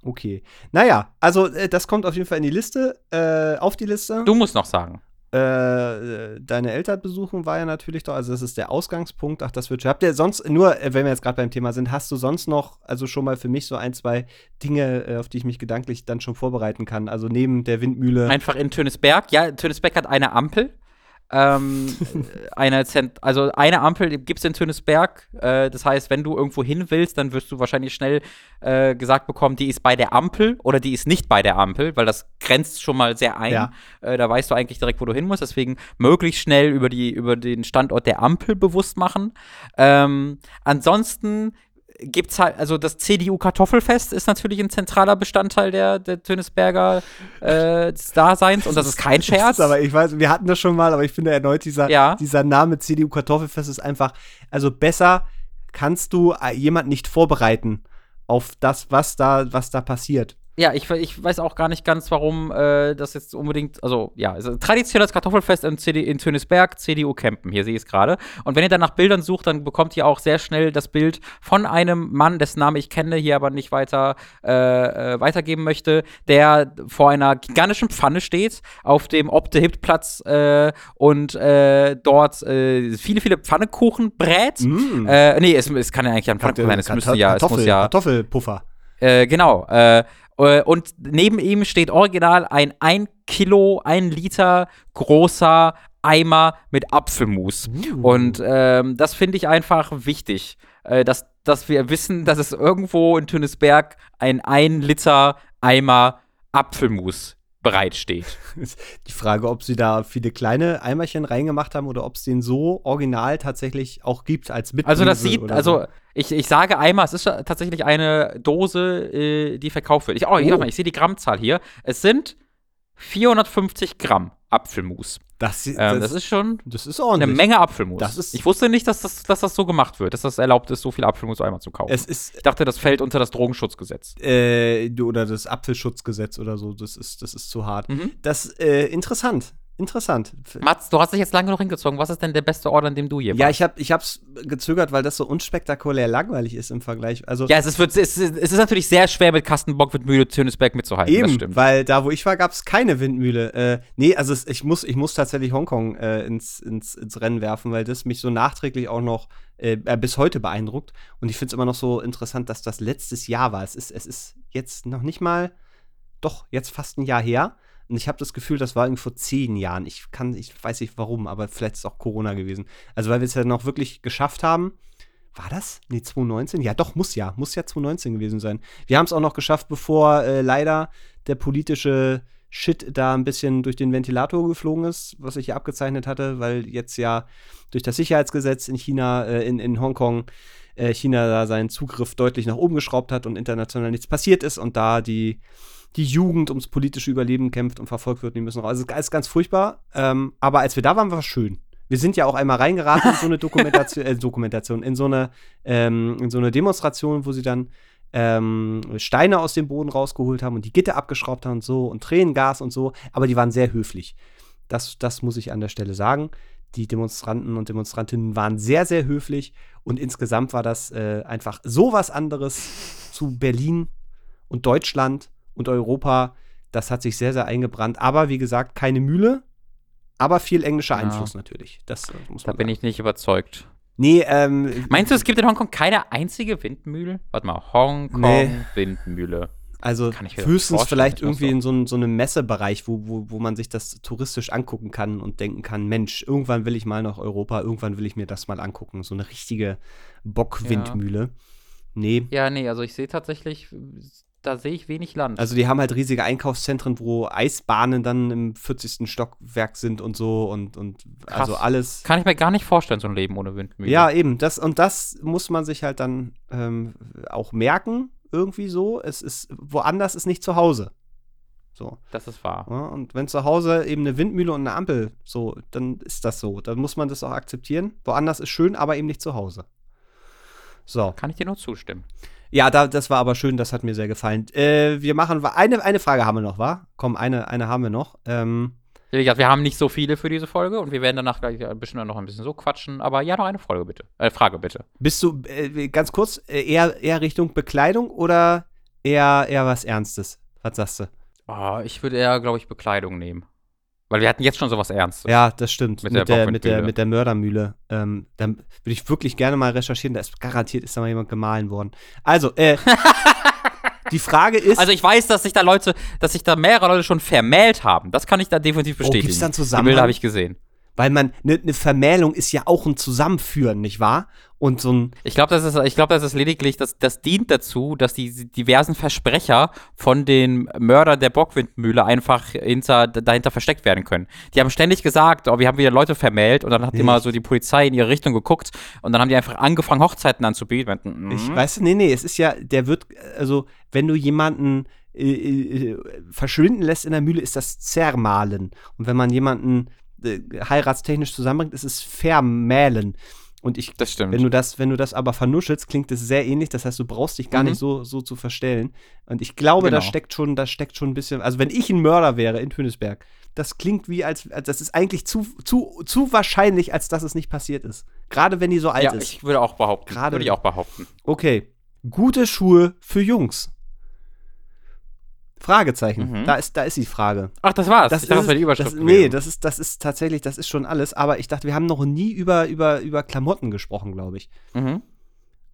Okay. Naja, also äh, das kommt auf jeden Fall in die Liste, äh, auf die Liste. Du musst noch sagen. Äh, deine Eltern besuchen war ja natürlich doch, also das ist der Ausgangspunkt. Ach, das wird schon. Habt ihr sonst, nur äh, wenn wir jetzt gerade beim Thema sind, hast du sonst noch, also schon mal für mich so ein, zwei Dinge, äh, auf die ich mich gedanklich dann schon vorbereiten kann? Also neben der Windmühle. Einfach in Tönisberg. Ja, Tönisberg hat eine Ampel. Ähm, äh, eine Zent also eine Ampel gibt es in Tönisberg. Äh, das heißt, wenn du irgendwo hin willst, dann wirst du wahrscheinlich schnell äh, gesagt bekommen, die ist bei der Ampel oder die ist nicht bei der Ampel, weil das grenzt schon mal sehr ein. Ja. Äh, da weißt du eigentlich direkt, wo du hin musst. Deswegen möglichst schnell über, die, über den Standort der Ampel bewusst machen. Ähm, ansonsten gibt's halt, also das CDU-Kartoffelfest ist natürlich ein zentraler Bestandteil der, der Tönisberger äh, Daseins und das ist kein Scherz. ist aber ich weiß, wir hatten das schon mal, aber ich finde erneut dieser, Ja. dieser Name CDU Kartoffelfest ist einfach, also besser kannst du äh, jemand nicht vorbereiten auf das, was da, was da passiert. Ja, ich, ich weiß auch gar nicht ganz, warum äh, das jetzt unbedingt, also ja, ein traditionelles Kartoffelfest in, CD, in Tönisberg, CDU Campen, hier sehe ich es gerade. Und wenn ihr dann nach Bildern sucht, dann bekommt ihr auch sehr schnell das Bild von einem Mann, dessen Name ich kenne, hier aber nicht weiter äh, äh, weitergeben möchte, der vor einer gigantischen Pfanne steht, auf dem Ob de Hip Platz äh, und äh, dort äh, viele, viele Pfannekuchen brät. Mm. Nee, es, es kann ja eigentlich ein Pfannkuchen sein, es müsste ja, es muss ja Kartoffelpuffer. äh, genau. Äh, und neben ihm steht original ein 1 Kilo, 1 Liter großer Eimer mit Apfelmus. Uh. Und ähm, das finde ich einfach wichtig, äh, dass, dass wir wissen, dass es irgendwo in Tönisberg ein 1 Liter Eimer Apfelmus bereitsteht. Die Frage, ob sie da viele kleine Eimerchen reingemacht haben oder ob es den so original tatsächlich auch gibt als mit. Also das sieht, also so. ich, ich sage Eimer, es ist tatsächlich eine Dose, äh, die verkauft wird. Ich, oh, Oh. mal, ich sehe die Grammzahl hier. Es sind 450 Gramm. Apfelmus. Das, Ähm, das, ist schon das ist eine ordentlich. Menge Apfelmus. Das ist- ich wusste nicht, dass das, dass das so gemacht wird, dass das erlaubt ist, so viel Apfelmus einmal zu kaufen. Es ist ich dachte, das fällt unter das Drogenschutzgesetz. äh, oder das Apfelschutzgesetz oder so, das ist, das ist zu hart. Mhm. Das äh, interessant. Interessant. Mats, du hast dich jetzt lange noch hingezogen. Was ist denn der beste Ort, an dem du hier Ja, warst? ich habe ich hab's gezögert, weil das so unspektakulär langweilig ist im Vergleich. Also Ja, es ist, es, ist, es ist natürlich sehr schwer, mit Kastenbock, mit Mühle, Tönisberg mitzuhalten. eben, weil da, wo ich war, gab es keine Windmühle. Äh, nee, also es, ich, muss, ich muss tatsächlich Hongkong äh, ins, ins, ins Rennen werfen, weil das mich so nachträglich auch noch äh, äh, bis heute beeindruckt. Und ich finde es immer noch so interessant, dass das letztes Jahr war. Es ist, es ist jetzt noch nicht mal, doch, jetzt fast ein Jahr her. Und ich habe das Gefühl, das war irgendwie vor zehn Jahren. Ich kann, ich weiß nicht warum, aber vielleicht ist es auch Corona gewesen. Also, weil wir es ja noch wirklich geschafft haben. War das? Nee, 2019? Ja, doch, muss ja. Muss ja 2019 gewesen sein. Wir haben es auch noch geschafft, bevor äh, leider der politische Shit da ein bisschen durch den Ventilator geflogen ist, was ich hier abgezeichnet hatte, weil jetzt ja durch das Sicherheitsgesetz in China, äh, in, in Hongkong, äh, China da seinen Zugriff deutlich nach oben geschraubt hat und international nichts passiert ist und da die, die Jugend ums politische Überleben kämpft und verfolgt wird, die müssen raus. Also es ist ganz furchtbar. Ähm, aber als wir da waren, war es schön. Wir sind ja auch einmal reingeraten in so eine Dokumentation, äh, Dokumentation, in so eine, ähm, in so eine Demonstration, wo sie dann ähm, Steine aus dem Boden rausgeholt haben und die Gitter abgeschraubt haben und so und Tränengas und so, aber die waren sehr höflich. Das, das muss ich an der Stelle sagen. Die Demonstranten und Demonstrantinnen waren sehr, sehr höflich und insgesamt war das äh, einfach so was anderes zu Berlin und Deutschland und Europa. Das hat sich sehr, sehr eingebrannt. Aber wie gesagt, keine Mühle, aber viel englischer Ja. Einfluss natürlich. Das äh, muss Da man bin sagen. ich nicht überzeugt. Nee, ähm, Meinst du, es gibt in Hongkong keine einzige Windmühle? Warte mal, Hongkong Nee. Windmühle. Also höchstens vielleicht irgendwie in so, einem- so einem Messebereich, wo, wo, wo man sich das touristisch angucken kann und denken kann, Mensch, irgendwann will ich mal nach Europa, irgendwann will ich mir das mal angucken. So eine richtige Bockwindmühle. Nee. Ja, nee, also ich sehe tatsächlich, da sehe ich wenig Land. Also die haben halt riesige Einkaufszentren, wo Eisbahnen dann im 40. Stockwerk sind und so und, und Krass. also alles. Kann ich mir gar nicht vorstellen, so ein Leben ohne Windmühle. Ja, eben. Das, und das muss man sich halt dann ähm, auch merken, irgendwie so. Es ist, woanders ist nicht zu Hause. So. Das ist wahr. Ja, und wenn zu Hause eben eine Windmühle und eine Ampel, so, dann ist das so. Dann muss man das auch akzeptieren. Woanders ist schön, aber eben nicht zu Hause. So. Kann ich dir nur zustimmen. Ja, da, das war aber schön, das hat mir sehr gefallen. Äh, wir machen, eine, eine Frage haben wir noch, wa? Komm, eine, eine haben wir noch. Ähm, Wie gesagt, wir haben nicht so viele für diese Folge und wir werden danach gleich ein bisschen noch ein bisschen so quatschen. Aber ja, noch eine Folge bitte. Äh, Frage bitte. bist du, äh, ganz kurz, äh, eher, eher Richtung Bekleidung oder eher, eher was Ernstes? Was sagst du? Oh, ich würde eher, glaube ich, Bekleidung nehmen. Weil wir hatten jetzt schon sowas Ernstes. Ja, das stimmt. Mit Mit, der der, mit, der, mit der Mördermühle. Ähm, dann würde ich wirklich gerne mal recherchieren. Da ist garantiert ist da mal jemand gemahlen worden. Also, äh, die Frage ist. Also ich weiß, dass sich da Leute, dass sich da mehrere Leute schon vermählt haben. Das kann ich da definitiv bestätigen. Oh, gibt's da einen Die? Bilder habe ich gesehen. Weil man, eine ne Vermählung ist ja auch ein Zusammenführen, nicht wahr? Und so ein. Ich glaube, das ist, ich glaube, das ist lediglich, das, das dient dazu, dass die diversen Versprecher von den Mördern der Bockwindmühle einfach hinter, dahinter versteckt werden können. Die haben ständig gesagt, oh, wir haben wieder Leute vermählt und dann hat Nee. immer so die Polizei in ihre Richtung geguckt und dann haben die einfach angefangen, Hochzeiten anzubieten. Mhm. Ich weiß, nee, nee, es ist ja, der wird, also, wenn du jemanden äh, äh, verschwinden lässt in der Mühle, ist das Zermalen. Und wenn man jemanden äh, heiratstechnisch zusammenbringt, ist es Vermählen. Und ich. Wenn du das, wenn du das aber vernuschelst, klingt es sehr ähnlich. Das heißt, du brauchst dich gar Mhm. nicht so, so zu verstellen. Und ich glaube, da Genau. steckt schon, da steckt schon ein bisschen. Also wenn ich ein Mörder wäre in Tönisberg, das klingt wie als, als das ist eigentlich zu, zu, zu wahrscheinlich, als dass es nicht passiert ist. Gerade wenn die so alt ja, ist. ich würde auch behaupten. Gerade- würde ich auch behaupten. Okay. Gute Schuhe für Jungs. Fragezeichen. Mhm. Da ist, da ist die Frage. Ach, das war's. Das ich dachte, das ist, wäre die Überschrift. das, nee, das ist, das ist tatsächlich, das ist schon alles. Aber ich dachte, wir haben noch nie über, über, über Klamotten gesprochen, glaube ich. Mhm.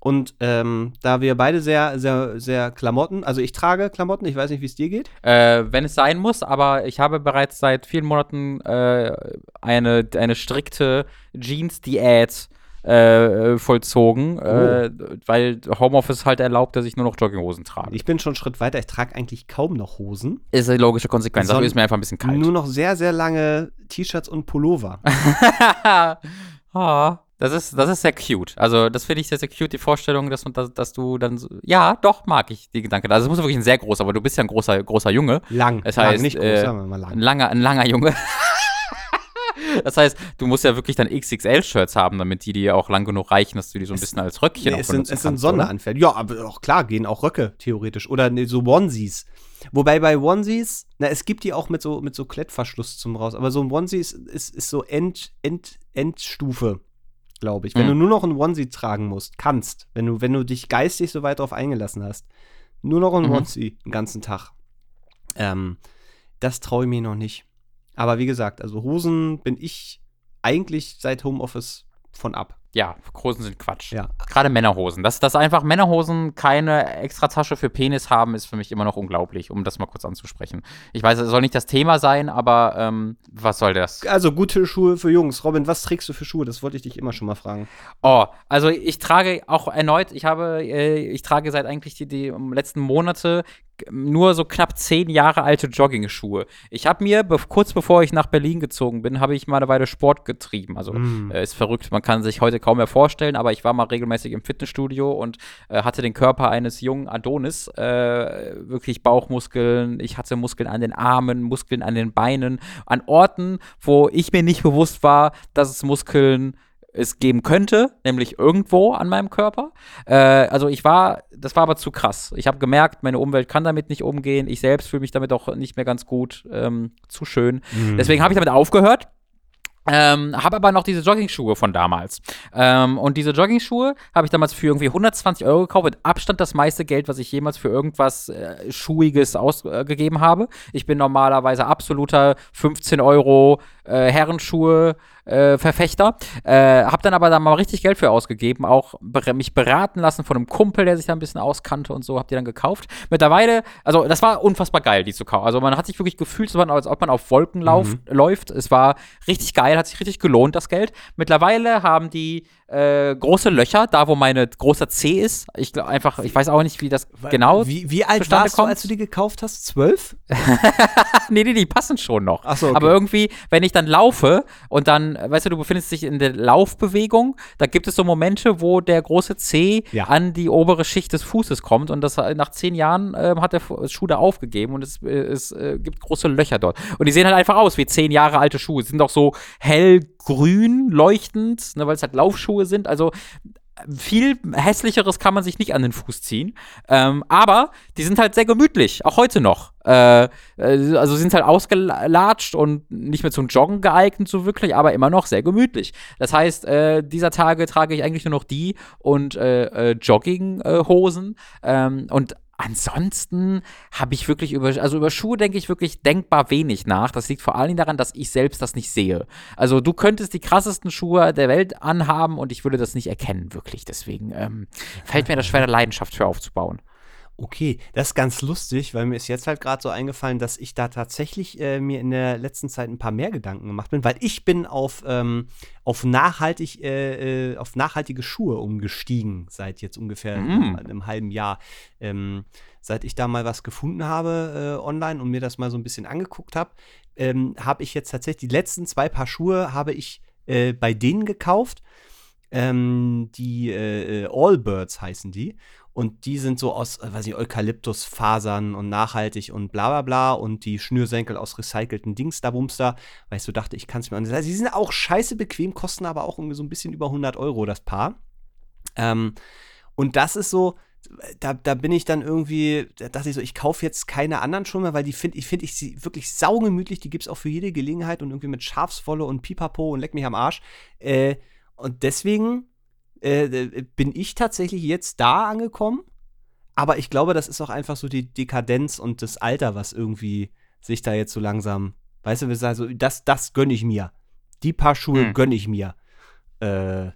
Und ähm, da wir beide sehr, sehr, sehr Klamotten, also ich trage Klamotten, ich weiß nicht, wie es dir geht. Äh, wenn es sein muss, aber ich habe bereits seit vielen Monaten äh, eine, eine strikte Jeans-Diät äh, vollzogen, äh, weil Homeoffice halt erlaubt, dass ich nur noch Jogginghosen trage. Ich bin schon einen Schritt weiter, ich trage eigentlich kaum noch Hosen. ist eine logische Konsequenz. Dafür ist mir einfach ein bisschen kalt. Nur noch sehr, sehr lange T-Shirts und Pullover. ah, das ist, das ist sehr cute. Also, das finde ich sehr, sehr cute, die Vorstellung, dass, man- dass, dass du dann so, ja, doch, mag ich die Gedanken. Also, es muss wirklich ein sehr großer, aber du bist ja ein großer, großer Junge. Lang. Lang, heißt, nicht groß, äh, sagen wir mal Ein lang. langer, ein langer Junge. Das heißt, du musst ja wirklich dann XXL-Shirts haben, damit die dir auch lang genug reichen, dass du die so ein bisschen als Röckchen nee, auch es sind, es sind Sonderanfälle. Ja, aber auch klar, gehen auch Röcke, theoretisch. Oder nee, so Onesies. Wobei bei Onesies, na, es gibt die auch mit so, mit so Klettverschluss zum raus, aber so ein Onesie ist, ist, ist so End, End, Endstufe, glaube ich. Wenn Mhm. du nur noch ein Onesie tragen musst, kannst, wenn du, wenn du dich geistig so weit drauf eingelassen hast, nur noch ein Mhm. Onesie den ganzen Tag. Ähm, das traue ich mir noch nicht. Aber wie gesagt, also Hosen bin ich eigentlich seit Homeoffice von ab. Ja, Hosen sind Quatsch. Ja. Gerade Männerhosen. Dass, dass einfach Männerhosen keine extra Tasche für Penis haben, ist für mich immer noch unglaublich, um das mal kurz anzusprechen. Ich weiß, es soll nicht das Thema sein, aber ähm, was soll das? Also gute Schuhe für Jungs. Robin, was trägst du für Schuhe? Das wollte ich dich immer schon mal fragen. Oh, also ich trage auch erneut, ich habe, äh, ich trage seit eigentlich die, die letzten Monate nur so knapp zehn Jahre alte Jogging-Schuhe. Ich habe mir, be kurz bevor ich nach Berlin gezogen bin, habe ich mal eine Weile Sport getrieben. Also Mm. äh, ist verrückt, man kann sich heute kaum mehr vorstellen, aber ich war mal regelmäßig im Fitnessstudio und äh, hatte den Körper eines jungen Adonis. Äh, wirklich Bauchmuskeln, ich hatte Muskeln an den Armen, Muskeln an den Beinen, an Orten, wo ich mir nicht bewusst war, dass es Muskeln es geben könnte, nämlich irgendwo an meinem Körper. Äh, also ich war, das war aber zu krass. Ich habe gemerkt, meine Umwelt kann damit nicht umgehen. Ich selbst fühle mich damit auch nicht mehr ganz gut. Ähm, zu schön. Deswegen habe ich damit aufgehört. Ähm, habe aber noch diese Jogging-Schuhe von damals. Ähm, und diese Jogging-Schuhe habe ich damals für irgendwie 120 Euro gekauft. Mit Abstand das meiste Geld, was ich jemals für irgendwas äh, Schuhiges ausgegeben habe. Ich bin normalerweise absoluter 15 Euro äh, Herrenschuhe. Äh, Verfechter. Äh, hab dann aber da mal richtig Geld für ausgegeben, auch mich beraten lassen von einem Kumpel, der sich da ein bisschen auskannte und so, hab die dann gekauft. Mittlerweile, also das war unfassbar geil, die zu kaufen. Also man hat sich wirklich gefühlt, so, als ob man auf Wolken lauf, läuft. Es war richtig geil, hat sich richtig gelohnt, das Geld. Mittlerweile haben die äh, große Löcher, da wo meine großer C ist. Ich glaube einfach, ich weiß auch nicht, wie das genau. Wie, wie alt warst du, kommt? als du die gekauft hast? Zwölf? nee, nee, die passen schon noch. Ach so, okay. Aber irgendwie, wenn ich dann laufe und dann, äh, weißt du, du befindest dich in der Laufbewegung, da gibt es so Momente, wo der große C Ja. an die obere Schicht des Fußes kommt und das äh, nach zehn Jahren ähm, hat der Schuh da aufgegeben und es, äh, es äh, gibt große Löcher dort. Und die sehen halt einfach aus wie zehn Jahre alte Schuhe. Sie sind auch so hellgrün leuchtend, ne, weil es halt Laufschuhe sind. Also viel hässlicheres kann man sich nicht an den Fuß ziehen. Ähm, aber die sind halt sehr gemütlich, auch heute noch. Äh, äh, also sind halt ausgelatscht und nicht mehr zum Joggen geeignet, so wirklich, aber immer noch sehr gemütlich. Das heißt, äh, dieser Tage trage ich eigentlich nur noch die und äh, äh, Jogginghosen. ähm, und Ansonsten habe ich wirklich über, also über Schuhe denke ich wirklich denkbar wenig nach. Das liegt vor allen Dingen daran, dass ich selbst das nicht sehe. Also du könntest die krassesten Schuhe der Welt anhaben und ich würde das nicht erkennen, wirklich. Deswegen ähm, fällt mir das schwer, eine Leidenschaft für aufzubauen. Okay, das ist ganz lustig, weil mir ist jetzt halt gerade so eingefallen, dass ich da tatsächlich äh, mir in der letzten Zeit ein paar mehr Gedanken gemacht bin, weil ich bin auf, ähm, auf, nachhaltig, äh, äh, auf nachhaltige Schuhe umgestiegen seit jetzt ungefähr Mm. einem, halben Jahr. Ähm, seit ich da mal was gefunden habe äh, online und mir das mal so ein bisschen angeguckt habe, ähm, habe ich jetzt tatsächlich die letzten zwei Paar Schuhe habe ich äh, bei denen gekauft. Ähm, die äh, äh, Allbirds heißen die. Und die sind so aus, äh, weiß ich, Eukalyptusfasern und nachhaltig und bla bla bla. Und die Schnürsenkel aus recycelten Dings da Bumster. Weil ich so dachte, ich kann es mir an. Sie sind auch scheiße bequem, kosten aber auch irgendwie so ein bisschen über 100 Euro das Paar. Ähm, und das ist so, da, da bin ich dann irgendwie, da dachte ich so, ich kaufe jetzt keine anderen schon mehr, weil die finde ich, finde ich sie wirklich saugemütlich. Die gibt es auch für jede Gelegenheit und irgendwie mit Schafswolle und Pipapo und leck mich am Arsch. Äh, und deswegen äh, bin ich tatsächlich jetzt da angekommen. Aber ich glaube, das ist auch einfach so die Dekadenz und das Alter, was irgendwie sich da jetzt so langsam, weißt du, wir sagen so, das, das gönne ich mir. Die paar Schuhe Hm. gönne ich mir. Äh,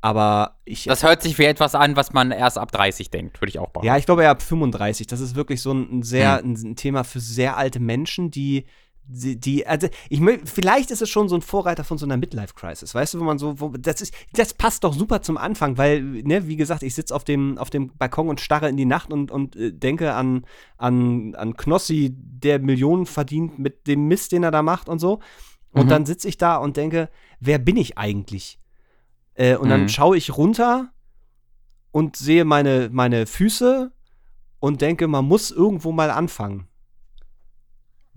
aber ich. Das hört sich wie etwas an, was man erst ab 30 denkt, würde ich auch behaupten. Ja, ich glaube ja ab 35. Das ist wirklich so ein, ein sehr Hm. ein, ein Thema für sehr alte Menschen, die die, die also ich vielleicht ist es schon so ein Vorreiter von so einer Midlife Crisis, weißt du, wo man so wo, das ist das passt doch super zum Anfang, weil ne, wie gesagt, ich sitze auf dem auf dem Balkon und starre in die Nacht und und äh, denke an an an Knossi, der Millionen verdient mit dem Mist, den er da macht und so. Und Mhm. dann sitze ich da und denke, wer bin ich eigentlich? Äh, und dann Mhm. schaue ich runter und sehe meine, meine Füße und denke, man muss irgendwo mal anfangen.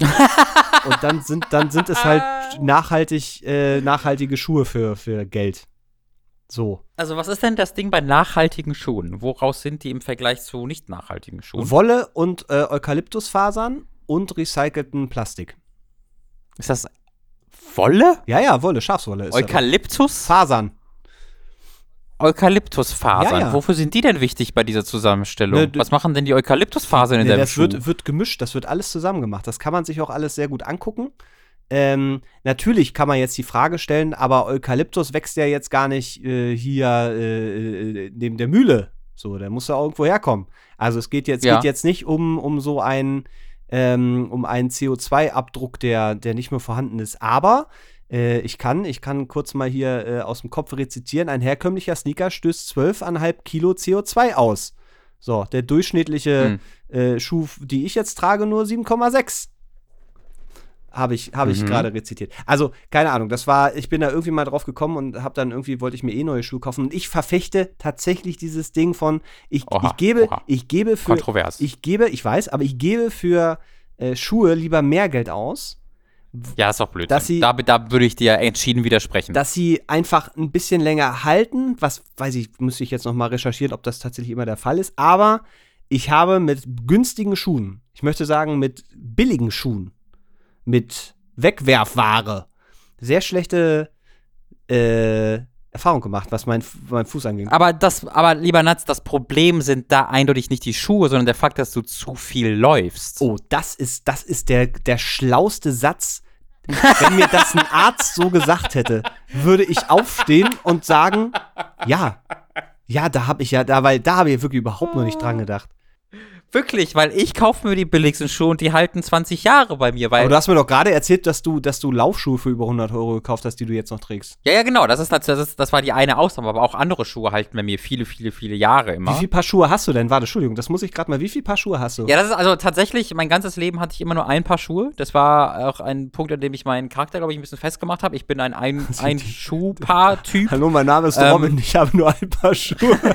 Und dann sind, dann sind es halt nachhaltig, äh, nachhaltige Schuhe für, für Geld. So. Also, was ist denn das Ding bei nachhaltigen Schuhen? Woraus sind die im Vergleich zu nicht nachhaltigen Schuhen? Wolle und äh, Eukalyptusfasern und recycelten Plastik. Ist das Wolle? Ja, ja, Wolle, Schafswolle ist Eukalyptus? Fasern. Eukalyptusfasern. Ja, ja. Wofür sind die denn wichtig bei dieser Zusammenstellung? Ne, Was machen denn die Eukalyptusfasern in Nee, deinem das Schuh? wird, wird gemischt, das wird alles zusammen gemacht. Das kann man sich auch alles sehr gut angucken. Ähm, natürlich kann man jetzt die Frage stellen, aber Eukalyptus wächst ja jetzt gar nicht äh, hier äh, äh, neben der Mühle. So, der muss ja irgendwo herkommen. Also es geht jetzt, Ja. geht jetzt nicht um, um so einen, ähm, um einen CO2-Abdruck, der, der nicht mehr vorhanden ist. Aber äh, ich kann, ich kann kurz mal hier äh, aus dem Kopf rezitieren, ein herkömmlicher Sneaker stößt 12,5 Kilo CO2 aus. So, der durchschnittliche Hm. äh, Schuh, die ich jetzt trage, nur 7,6. Habe ich, hab ich Mhm. gerade rezitiert. Also, keine Ahnung, das war, ich bin da irgendwie mal drauf gekommen und habe dann irgendwie, wollte ich mir eh neue Schuhe kaufen. Und ich verfechte tatsächlich dieses Ding von, ich, Oha, ich gebe, oha. ich gebe für, Kontrovers. ich gebe, ich weiß, aber ich gebe für äh, Schuhe lieber mehr Geld aus, ja, ist doch blöd. Dass sie- da, da würde ich dir entschieden widersprechen. dass sie einfach ein bisschen länger halten. Was weiß ich, müsste ich jetzt noch mal recherchieren, ob das tatsächlich immer der Fall ist. Aber ich habe mit günstigen Schuhen, ich möchte sagen mit billigen Schuhen, mit Wegwerfware, sehr schlechte äh, Erfahrung gemacht, was mein, mein Fuß angeht. aber das, aber lieber Natz, das Problem sind da eindeutig nicht die Schuhe, sondern der Fakt, dass du zu viel läufst. Oh, das ist, das ist der, der schlauste Satz. Wenn mir das ein Arzt so gesagt hätte, würde ich aufstehen und sagen, ja, ja, da habe ich ja, da, weil da habe ich wirklich überhaupt noch nicht dran gedacht. Wirklich, weil ich kaufe mir die billigsten Schuhe und die halten 20 Jahre bei mir, weil Aber du hast mir doch gerade erzählt, dass du, dass du Laufschuhe für über 100 Euro gekauft hast, die du jetzt noch trägst. Ja, ja, genau. Das, ist, das, ist, das war die eine Ausnahme. Aber auch andere Schuhe halten bei mir viele, viele, viele Jahre immer. Wie viel Paar Schuhe hast du denn? Warte, Entschuldigung, das muss ich gerade mal. Wie viel Paar Schuhe hast du? Ja, das ist also tatsächlich, mein ganzes Leben hatte ich immer nur ein Paar Schuhe. Das war auch ein Punkt, an dem ich meinen Charakter, glaube ich, ein bisschen festgemacht habe. Ich bin ein, ein, ein Schuhpaar-Typ. Hallo, mein Name ist Ähm, Robin, ich habe nur ein Paar Schuhe.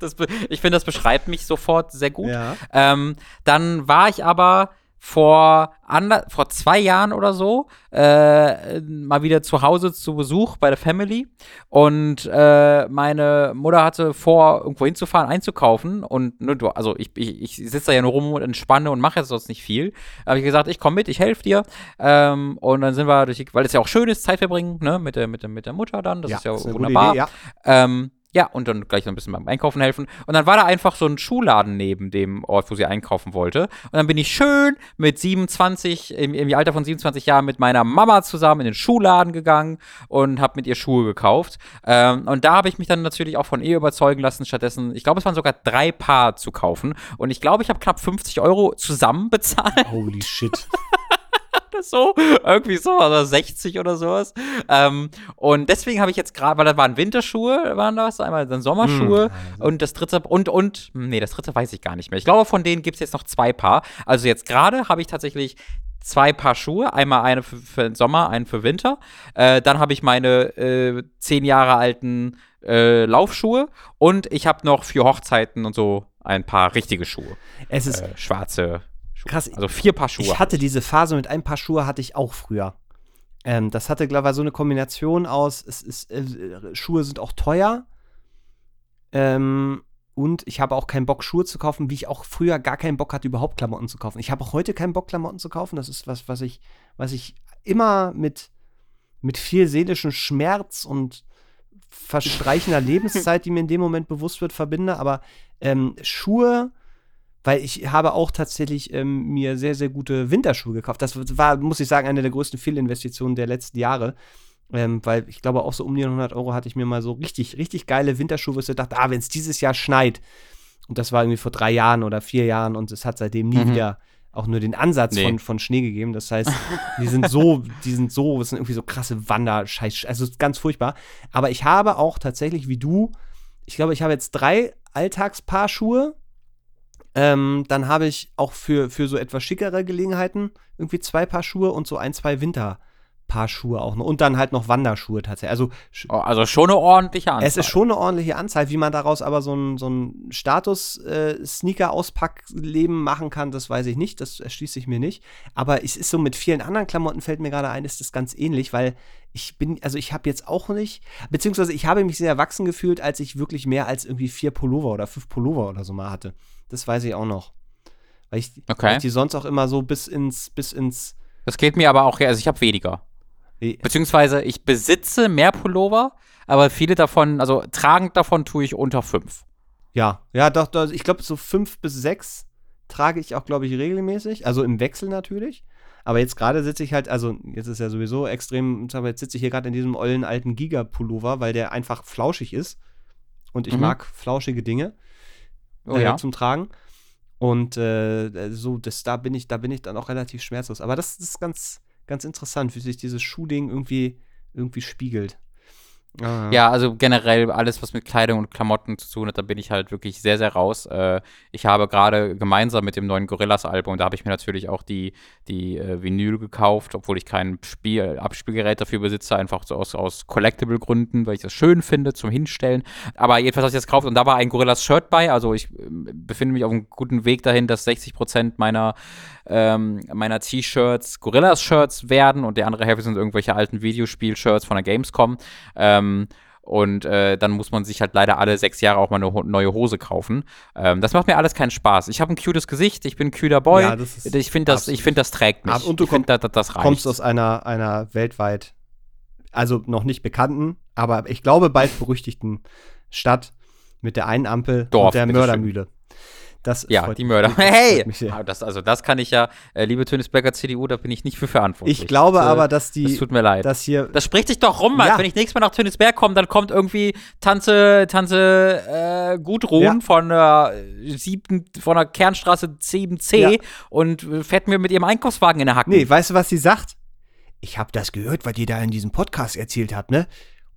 Das Ich finde, das beschreibt mich sofort sehr gut. Ja. Ähm, dann war ich aber vor, ander, vor zwei Jahren oder so äh, mal wieder zu Hause zu Besuch bei der Family und äh, meine Mutter hatte vor, irgendwo hinzufahren, einzukaufen und ne, du, also ich, ich, ich sitze da ja nur rum und entspanne und mache jetzt sonst nicht viel. Da habe ich gesagt, ich komme mit, ich helfe dir ähm, und dann sind wir durch die, weil es ja auch schön ist, Zeit verbringen, ne, mit der, mit der, mit der Mutter dann, das ist ja ist eine gute wunderbar. Idee, ja. Ähm, ja, und dann gleich so ein bisschen beim Einkaufen helfen. Und dann war da einfach so ein Schuhladen neben dem Ort, wo sie einkaufen wollte. Und dann bin ich schön mit 27, im, im Alter von 27 Jahren mit meiner Mama zusammen in den Schuhladen gegangen und habe mit ihr Schuhe gekauft. Ähm, und da habe ich mich dann natürlich auch von ihr überzeugen lassen, stattdessen, ich glaube, es waren sogar drei Paar zu kaufen. Und ich glaube, ich habe knapp 50 Euro zusammen bezahlt Holy shit. das so. Irgendwie so, oder 60 oder sowas. Ähm, und deswegen habe ich jetzt gerade, weil da waren Winterschuhe, waren das, einmal dann Sommerschuhe Hm, und das dritte, und, und, nee, das dritte weiß ich gar nicht mehr. Ich glaube, von denen gibt es jetzt noch zwei Paar. Also jetzt gerade habe ich tatsächlich zwei Paar Schuhe, einmal eine für, für den Sommer, einen für Winter. Äh, dann habe ich meine äh, zehn Jahre alten äh, Laufschuhe und ich habe noch für Hochzeiten und so ein paar richtige Schuhe. Es ist Äh, schwarze Schuhe. krass. Also vier Paar Schuhe. Ich hatte diese Phase mit ein paar Schuhe hatte ich auch früher. Ähm, das hatte, glaube ich, so eine Kombination aus, es ist, äh, Schuhe sind auch teuer. Ähm, und ich habe auch keinen Bock, Schuhe zu kaufen, wie ich auch früher gar keinen Bock hatte, überhaupt Klamotten zu kaufen. Ich habe auch heute keinen Bock, Klamotten zu kaufen. Das ist was, was ich, was ich immer mit, mit viel seelischem Schmerz und verstreichender Lebenszeit, die mir in dem Moment bewusst wird, verbinde. Aber ähm, Schuhe, weil ich habe auch tatsächlich ähm, mir sehr, sehr gute Winterschuhe gekauft. Das war, muss ich sagen, eine der größten Fehlinvestitionen der letzten Jahre. Ähm, weil ich glaube, auch so um die 100 Euro hatte ich mir mal so richtig, richtig geile Winterschuhe, wo ich dachte, ah, wenn es dieses Jahr schneit. Und das war irgendwie vor drei Jahren oder vier Jahren und es hat seitdem nie Mhm. wieder auch nur den Ansatz Nee. von, von Schnee gegeben. Das heißt, die sind so, die sind so, das sind irgendwie so krasse Wanderscheiß, also ganz furchtbar. Aber ich habe auch tatsächlich wie du, ich glaube, ich habe jetzt drei Alltagspaarschuhe. Ähm, dann habe ich auch für, für so etwas schickere Gelegenheiten irgendwie zwei Paar Schuhe und so ein, zwei Winterpaar Paar Schuhe auch noch. Und dann halt noch Wanderschuhe tatsächlich. Also, oh, also schon eine ordentliche Anzahl. Es ist schon eine ordentliche Anzahl. Wie man daraus aber so ein, so ein Status-Sneaker-Auspackleben äh, machen kann, das weiß ich nicht. Das erschließt sich mir nicht. Aber es ist so mit vielen anderen Klamotten, fällt mir gerade ein, ist das ganz ähnlich, weil ich bin, also ich habe jetzt auch nicht, beziehungsweise ich habe mich sehr erwachsen gefühlt, als ich wirklich mehr als irgendwie vier Pullover oder fünf Pullover oder so mal hatte. Das weiß ich auch noch. Weil ich, okay. weil ich die sonst auch immer so bis ins, bis ins. Das geht mir aber auch, also ich habe weniger. Beziehungsweise ich besitze mehr Pullover, aber viele davon, also tragend davon tue ich unter fünf. Ja, ja, doch, doch ich glaube, so fünf bis sechs trage ich auch, glaube ich, regelmäßig. Also im Wechsel natürlich. Aber jetzt gerade sitze ich halt, also jetzt ist ja sowieso extrem, jetzt sitze ich hier gerade in diesem ollen alten Giga-Pullover, weil der einfach flauschig ist. Und ich mhm. mag flauschige Dinge oh, äh, ja. zum Tragen. Und äh, so, das, da bin ich, da bin ich dann auch relativ schmerzlos. Aber das, das ist ganz, ganz interessant, wie sich dieses Schuhding irgendwie, irgendwie spiegelt. Ah. Ja, also generell alles, was mit Kleidung und Klamotten zu tun hat, da bin ich halt wirklich sehr, sehr raus. Äh, ich habe gerade gemeinsam mit dem neuen Gorillas-Album, da habe ich mir natürlich auch die, die äh, Vinyl gekauft, obwohl ich kein Spiel, Abspielgerät dafür besitze, einfach so aus, aus Collectible-Gründen, weil ich das schön finde zum Hinstellen. Aber jedenfalls habe ich das gekauft und da war ein Gorillas-Shirt bei. Also ich äh, befinde mich auf einem guten Weg dahin, dass 60 Prozent meiner, ähm, meiner T-Shirts Gorillas-Shirts werden und der andere Hälfte sind irgendwelche alten Videospiel-Shirts von der Gamescom. Ähm, ähm, und äh, dann muss man sich halt leider alle sechs Jahre auch mal eine neue Hose kaufen. Ähm, das macht mir alles keinen Spaß. Ich habe ein cutes Gesicht, ich bin ein cuter Boy. Ja, ich finde, das, find, das trägt mich. Und du komm, find, das, das kommst aus einer, einer weltweit, also noch nicht bekannten, aber ich glaube bald berüchtigten Stadt mit der einen Ampel Dorf, und der Mördermühle. Das ja, die Mörder. Hey! Ah, das, also das kann ich ja, äh, liebe Tönisberger CDU, da bin ich nicht für verantwortlich. Ich glaube das, äh, aber, dass die. Das tut mir leid. Dass hier das spricht sich doch rum, Mann. Ja. Wenn ich nächstes Mal nach Tönisberg komme, dann kommt irgendwie Tante, Tante äh, Gudrun ja. von, äh, sieben, von der Kernstraße 7C ja. und fährt mir mit ihrem Einkaufswagen in der Hacke. Nee, weißt du, was sie sagt? Ich habe das gehört, was ihr da in diesem Podcast erzählt habt, ne?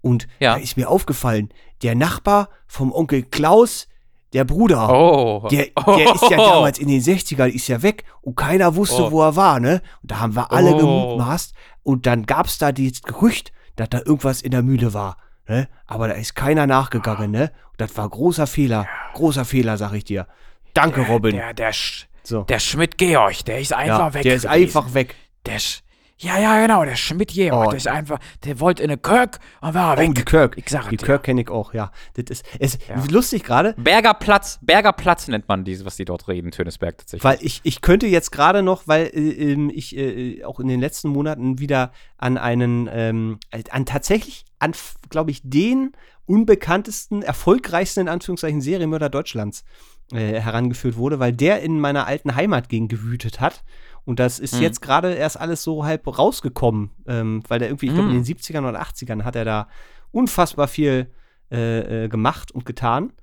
Und ja. da ist mir aufgefallen, der Nachbar vom Onkel Klaus, der Bruder, oh. der, der ist ja damals in den 60ern, ist ja weg und keiner wusste, oh. wo er war, ne? Und da haben wir alle oh. gemutmaßt und dann gab es da dieses Gerücht, dass da irgendwas in der Mühle war, ne? Aber da ist keiner nachgegangen, ne? Und das war großer Fehler, großer Fehler, sag ich dir. Danke, der, Robin. Der, der, Sch so. der Schmidt-Georg, der ist einfach ja, weg. Der ist gewesen. einfach weg. Der, Sch ja, ja, genau, der Schmidt Georg, oh, der ist einfach, der wollte in eine Kirk und war weg. Oh, die Kirk. Ich sag Die dir. Kirk kenne ich auch, ja. Das ist, ist ja. lustig gerade. Berger Platz, Berger Platz nennt man diese, was die dort reden, Tönesberg tatsächlich. Weil ich, ich könnte jetzt gerade noch, weil äh, ähm, ich äh, auch in den letzten Monaten wieder an einen, ähm, an tatsächlich, an, glaube ich, den unbekanntesten, erfolgreichsten, in Anführungszeichen, Serienmörder Deutschlands äh, herangeführt wurde, weil der in meiner alten Heimat gegen gewütet hat. Und das ist mhm. jetzt gerade erst alles so halb rausgekommen, ähm, weil der irgendwie, ich glaube, in mhm. den 70ern oder 80ern hat er da unfassbar viel äh, äh, gemacht und getan.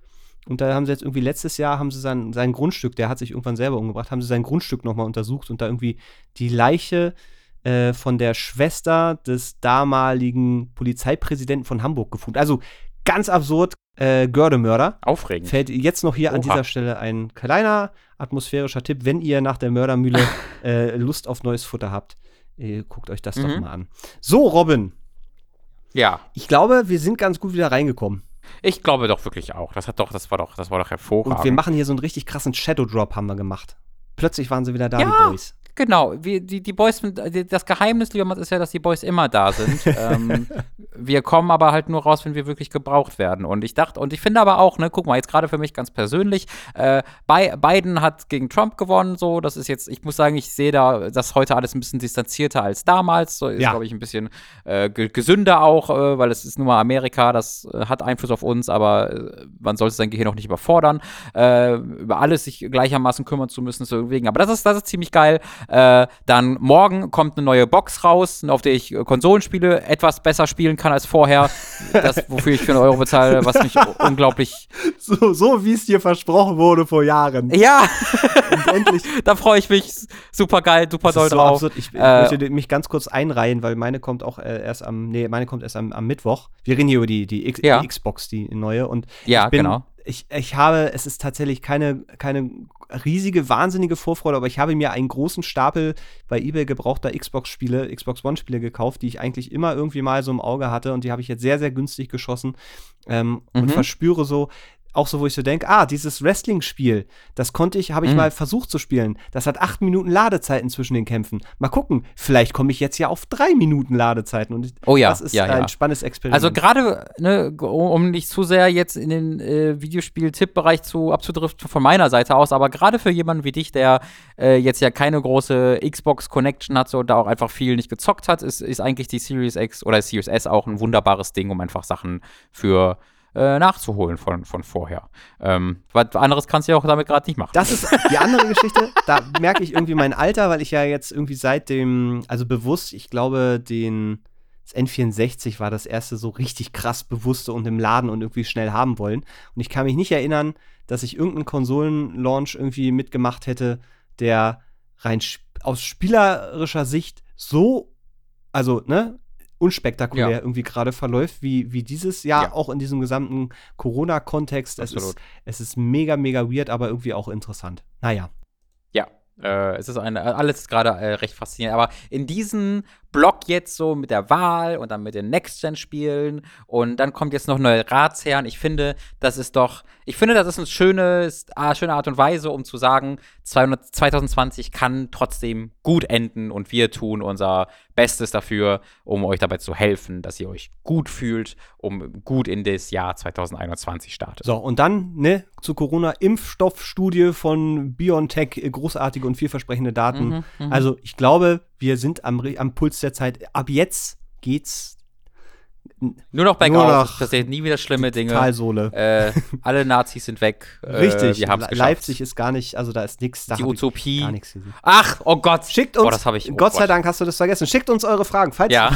Und da haben sie jetzt irgendwie letztes Jahr haben sie sein, sein Grundstück, der hat sich irgendwann selber umgebracht, haben sie sein Grundstück nochmal untersucht und da irgendwie die Leiche äh, von der Schwester des damaligen Polizeipräsidenten von Hamburg gefunden. Also ganz absurd, äh, Gördemörder. Aufregend. Fällt jetzt noch hier Oha. an dieser Stelle ein kleiner atmosphärischer Tipp, wenn ihr nach der Mördermühle äh, Lust auf neues Futter habt. Äh, guckt euch das mhm. doch mal an. So, Robin. Ja. Ich glaube, wir sind ganz gut wieder reingekommen. Ich glaube doch wirklich auch. Das hat doch, das war doch, das war doch hervorragend. Und wir machen hier so einen richtig krassen Shadow Drop, haben wir gemacht. Plötzlich waren sie wieder da, ja. die Boys. Genau, wir, die, die Boys, das Geheimnis, lieber Mats, ist ja, dass die Boys immer da sind. ähm, wir kommen aber halt nur raus, wenn wir wirklich gebraucht werden. Und ich dachte, und ich finde aber auch, ne, guck mal, jetzt gerade für mich ganz persönlich, äh, Biden hat gegen Trump gewonnen, so, das ist jetzt, ich muss sagen, ich sehe da das heute alles ein bisschen distanzierter als damals. So ist, ja. glaube ich, ein bisschen äh, gesünder auch, äh, weil es ist nun mal Amerika, das äh, hat Einfluss auf uns, aber äh, man sollte sein Gehirn auch nicht überfordern, äh, über alles sich gleichermaßen kümmern zu müssen, so wegen. Aber das ist, das ist ziemlich geil. Äh, dann morgen kommt eine neue Box raus, auf der ich Konsolenspiele etwas besser spielen kann als vorher. das, wofür ich für einen Euro bezahle, was mich unglaublich. So, so wie es dir versprochen wurde vor Jahren. Ja! Und endlich. da freue ich mich super geil, super doll so drauf. Absurd. Ich, ich äh, möchte mich ganz kurz einreihen, weil meine kommt auch äh, erst am, nee, meine kommt erst am, am Mittwoch. Wir reden hier über die, die, X, ja. die Xbox, die neue. Und ja, ich bin, genau ich, ich habe, es ist tatsächlich keine, keine riesige, wahnsinnige Vorfreude, aber ich habe mir einen großen Stapel bei eBay gebrauchter Xbox-Spiele, Xbox One-Spiele gekauft, die ich eigentlich immer irgendwie mal so im Auge hatte und die habe ich jetzt sehr, sehr günstig geschossen ähm, mhm. und verspüre so, auch so, wo ich so denke, ah, dieses Wrestling-Spiel, das konnte ich, habe ich mhm. mal versucht zu spielen. Das hat acht Minuten Ladezeiten zwischen den Kämpfen. Mal gucken, vielleicht komme ich jetzt ja auf drei Minuten Ladezeiten. Und oh ja, das ist ja, ein ja. spannendes Experiment. Also gerade, ne, um nicht zu sehr jetzt in den äh, Videospiel-Tipp-Bereich zu abzudriften von meiner Seite aus, aber gerade für jemanden wie dich, der äh, jetzt ja keine große Xbox-Connection hat so, und da auch einfach viel nicht gezockt hat, ist, ist eigentlich die Series X oder Series S auch ein wunderbares Ding, um einfach Sachen für äh, nachzuholen von, von vorher. Ähm, was anderes kannst du ja auch damit gerade nicht machen. Das ist die andere Geschichte. Da merke ich irgendwie mein Alter, weil ich ja jetzt irgendwie seit dem, also bewusst, ich glaube, den das N64 war das erste so richtig krass bewusste und im Laden und irgendwie schnell haben wollen. Und ich kann mich nicht erinnern, dass ich irgendeinen Konsolenlaunch irgendwie mitgemacht hätte, der rein sp aus spielerischer Sicht so, also, ne, unspektakulär ja. irgendwie gerade verläuft, wie, wie dieses Jahr, ja. auch in diesem gesamten Corona-Kontext. Es ist, es ist mega, mega weird, aber irgendwie auch interessant. Naja. Ja, äh, es ist eine, alles gerade äh, recht faszinierend. Aber in diesem Block jetzt so mit der Wahl und dann mit den Next-Gen-Spielen und dann kommt jetzt noch neue Ratsherren. Ich finde, das ist doch, ich finde, das ist eine schöne, äh, schöne Art und Weise, um zu sagen, 200, 2020 kann trotzdem gut enden und wir tun unser Bestes dafür, um euch dabei zu helfen, dass ihr euch gut fühlt, um gut in das Jahr 2021 startet. So, und dann, ne, zu Corona, Impfstoffstudie von BioNTech, großartige und vielversprechende Daten. Mhm, mhm. also, ich glaube, wir sind am, am Puls der Zeit. Ab jetzt geht's nur noch bergauf. Es passiert nie wieder schlimme Dinge. Talsohle. Äh, alle Nazis sind weg. Äh, Richtig. Wir haben's Leipzig ist gar nicht, also da ist nichts. Die Utopie. Gar nichts gesehen. Ach, oh Gott. Schickt uns. Oh, das ich. Oh Gott sei Dank hast du das vergessen. Schickt uns eure Fragen. Falls, ja.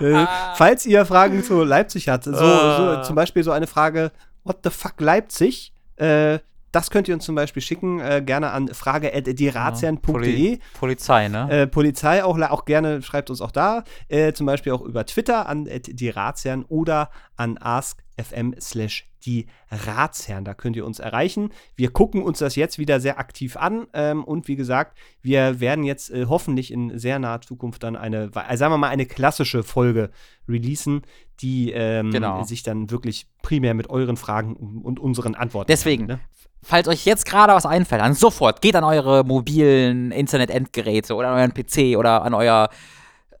äh, falls ihr Fragen zu Leipzig habt, so, so, ah. zum Beispiel so eine Frage: What the fuck Leipzig? Äh, das könnt ihr uns zum Beispiel schicken, äh, gerne an frage.dirazian.de. Poli Polizei, ne? Äh, Polizei auch, auch gerne, schreibt uns auch da. Äh, zum Beispiel auch über Twitter an dirazian oder an askfm slash die Ratsherren. Da könnt ihr uns erreichen. Wir gucken uns das jetzt wieder sehr aktiv an. Ähm, und wie gesagt, wir werden jetzt äh, hoffentlich in sehr naher Zukunft dann eine, äh, sagen wir mal, eine klassische Folge releasen, die ähm, genau. sich dann wirklich primär mit euren Fragen und unseren Antworten. Deswegen, ne? Falls euch jetzt gerade was einfällt, dann sofort geht an eure mobilen Internet-Endgeräte oder an euren PC oder an euer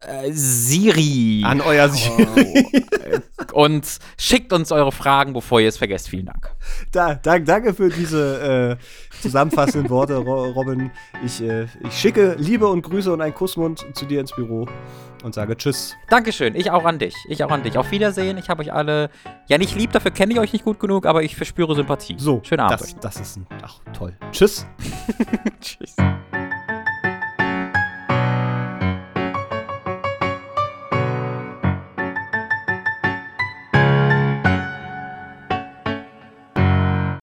äh, Siri. An euer Siri. Und schickt uns eure Fragen, bevor ihr es vergesst. Vielen Dank. Da, da, danke für diese äh, zusammenfassenden Worte, Robin. Ich, äh, ich schicke Liebe und Grüße und einen Kussmund zu dir ins Büro und sage Tschüss. Dankeschön. Ich auch an dich. Ich auch an dich. Auf Wiedersehen. Ich habe euch alle ja nicht lieb, dafür kenne ich euch nicht gut genug, aber ich verspüre Sympathie. So. Schönen Abend. Das, das ist ein. Ach, toll. Tschüss. Tschüss.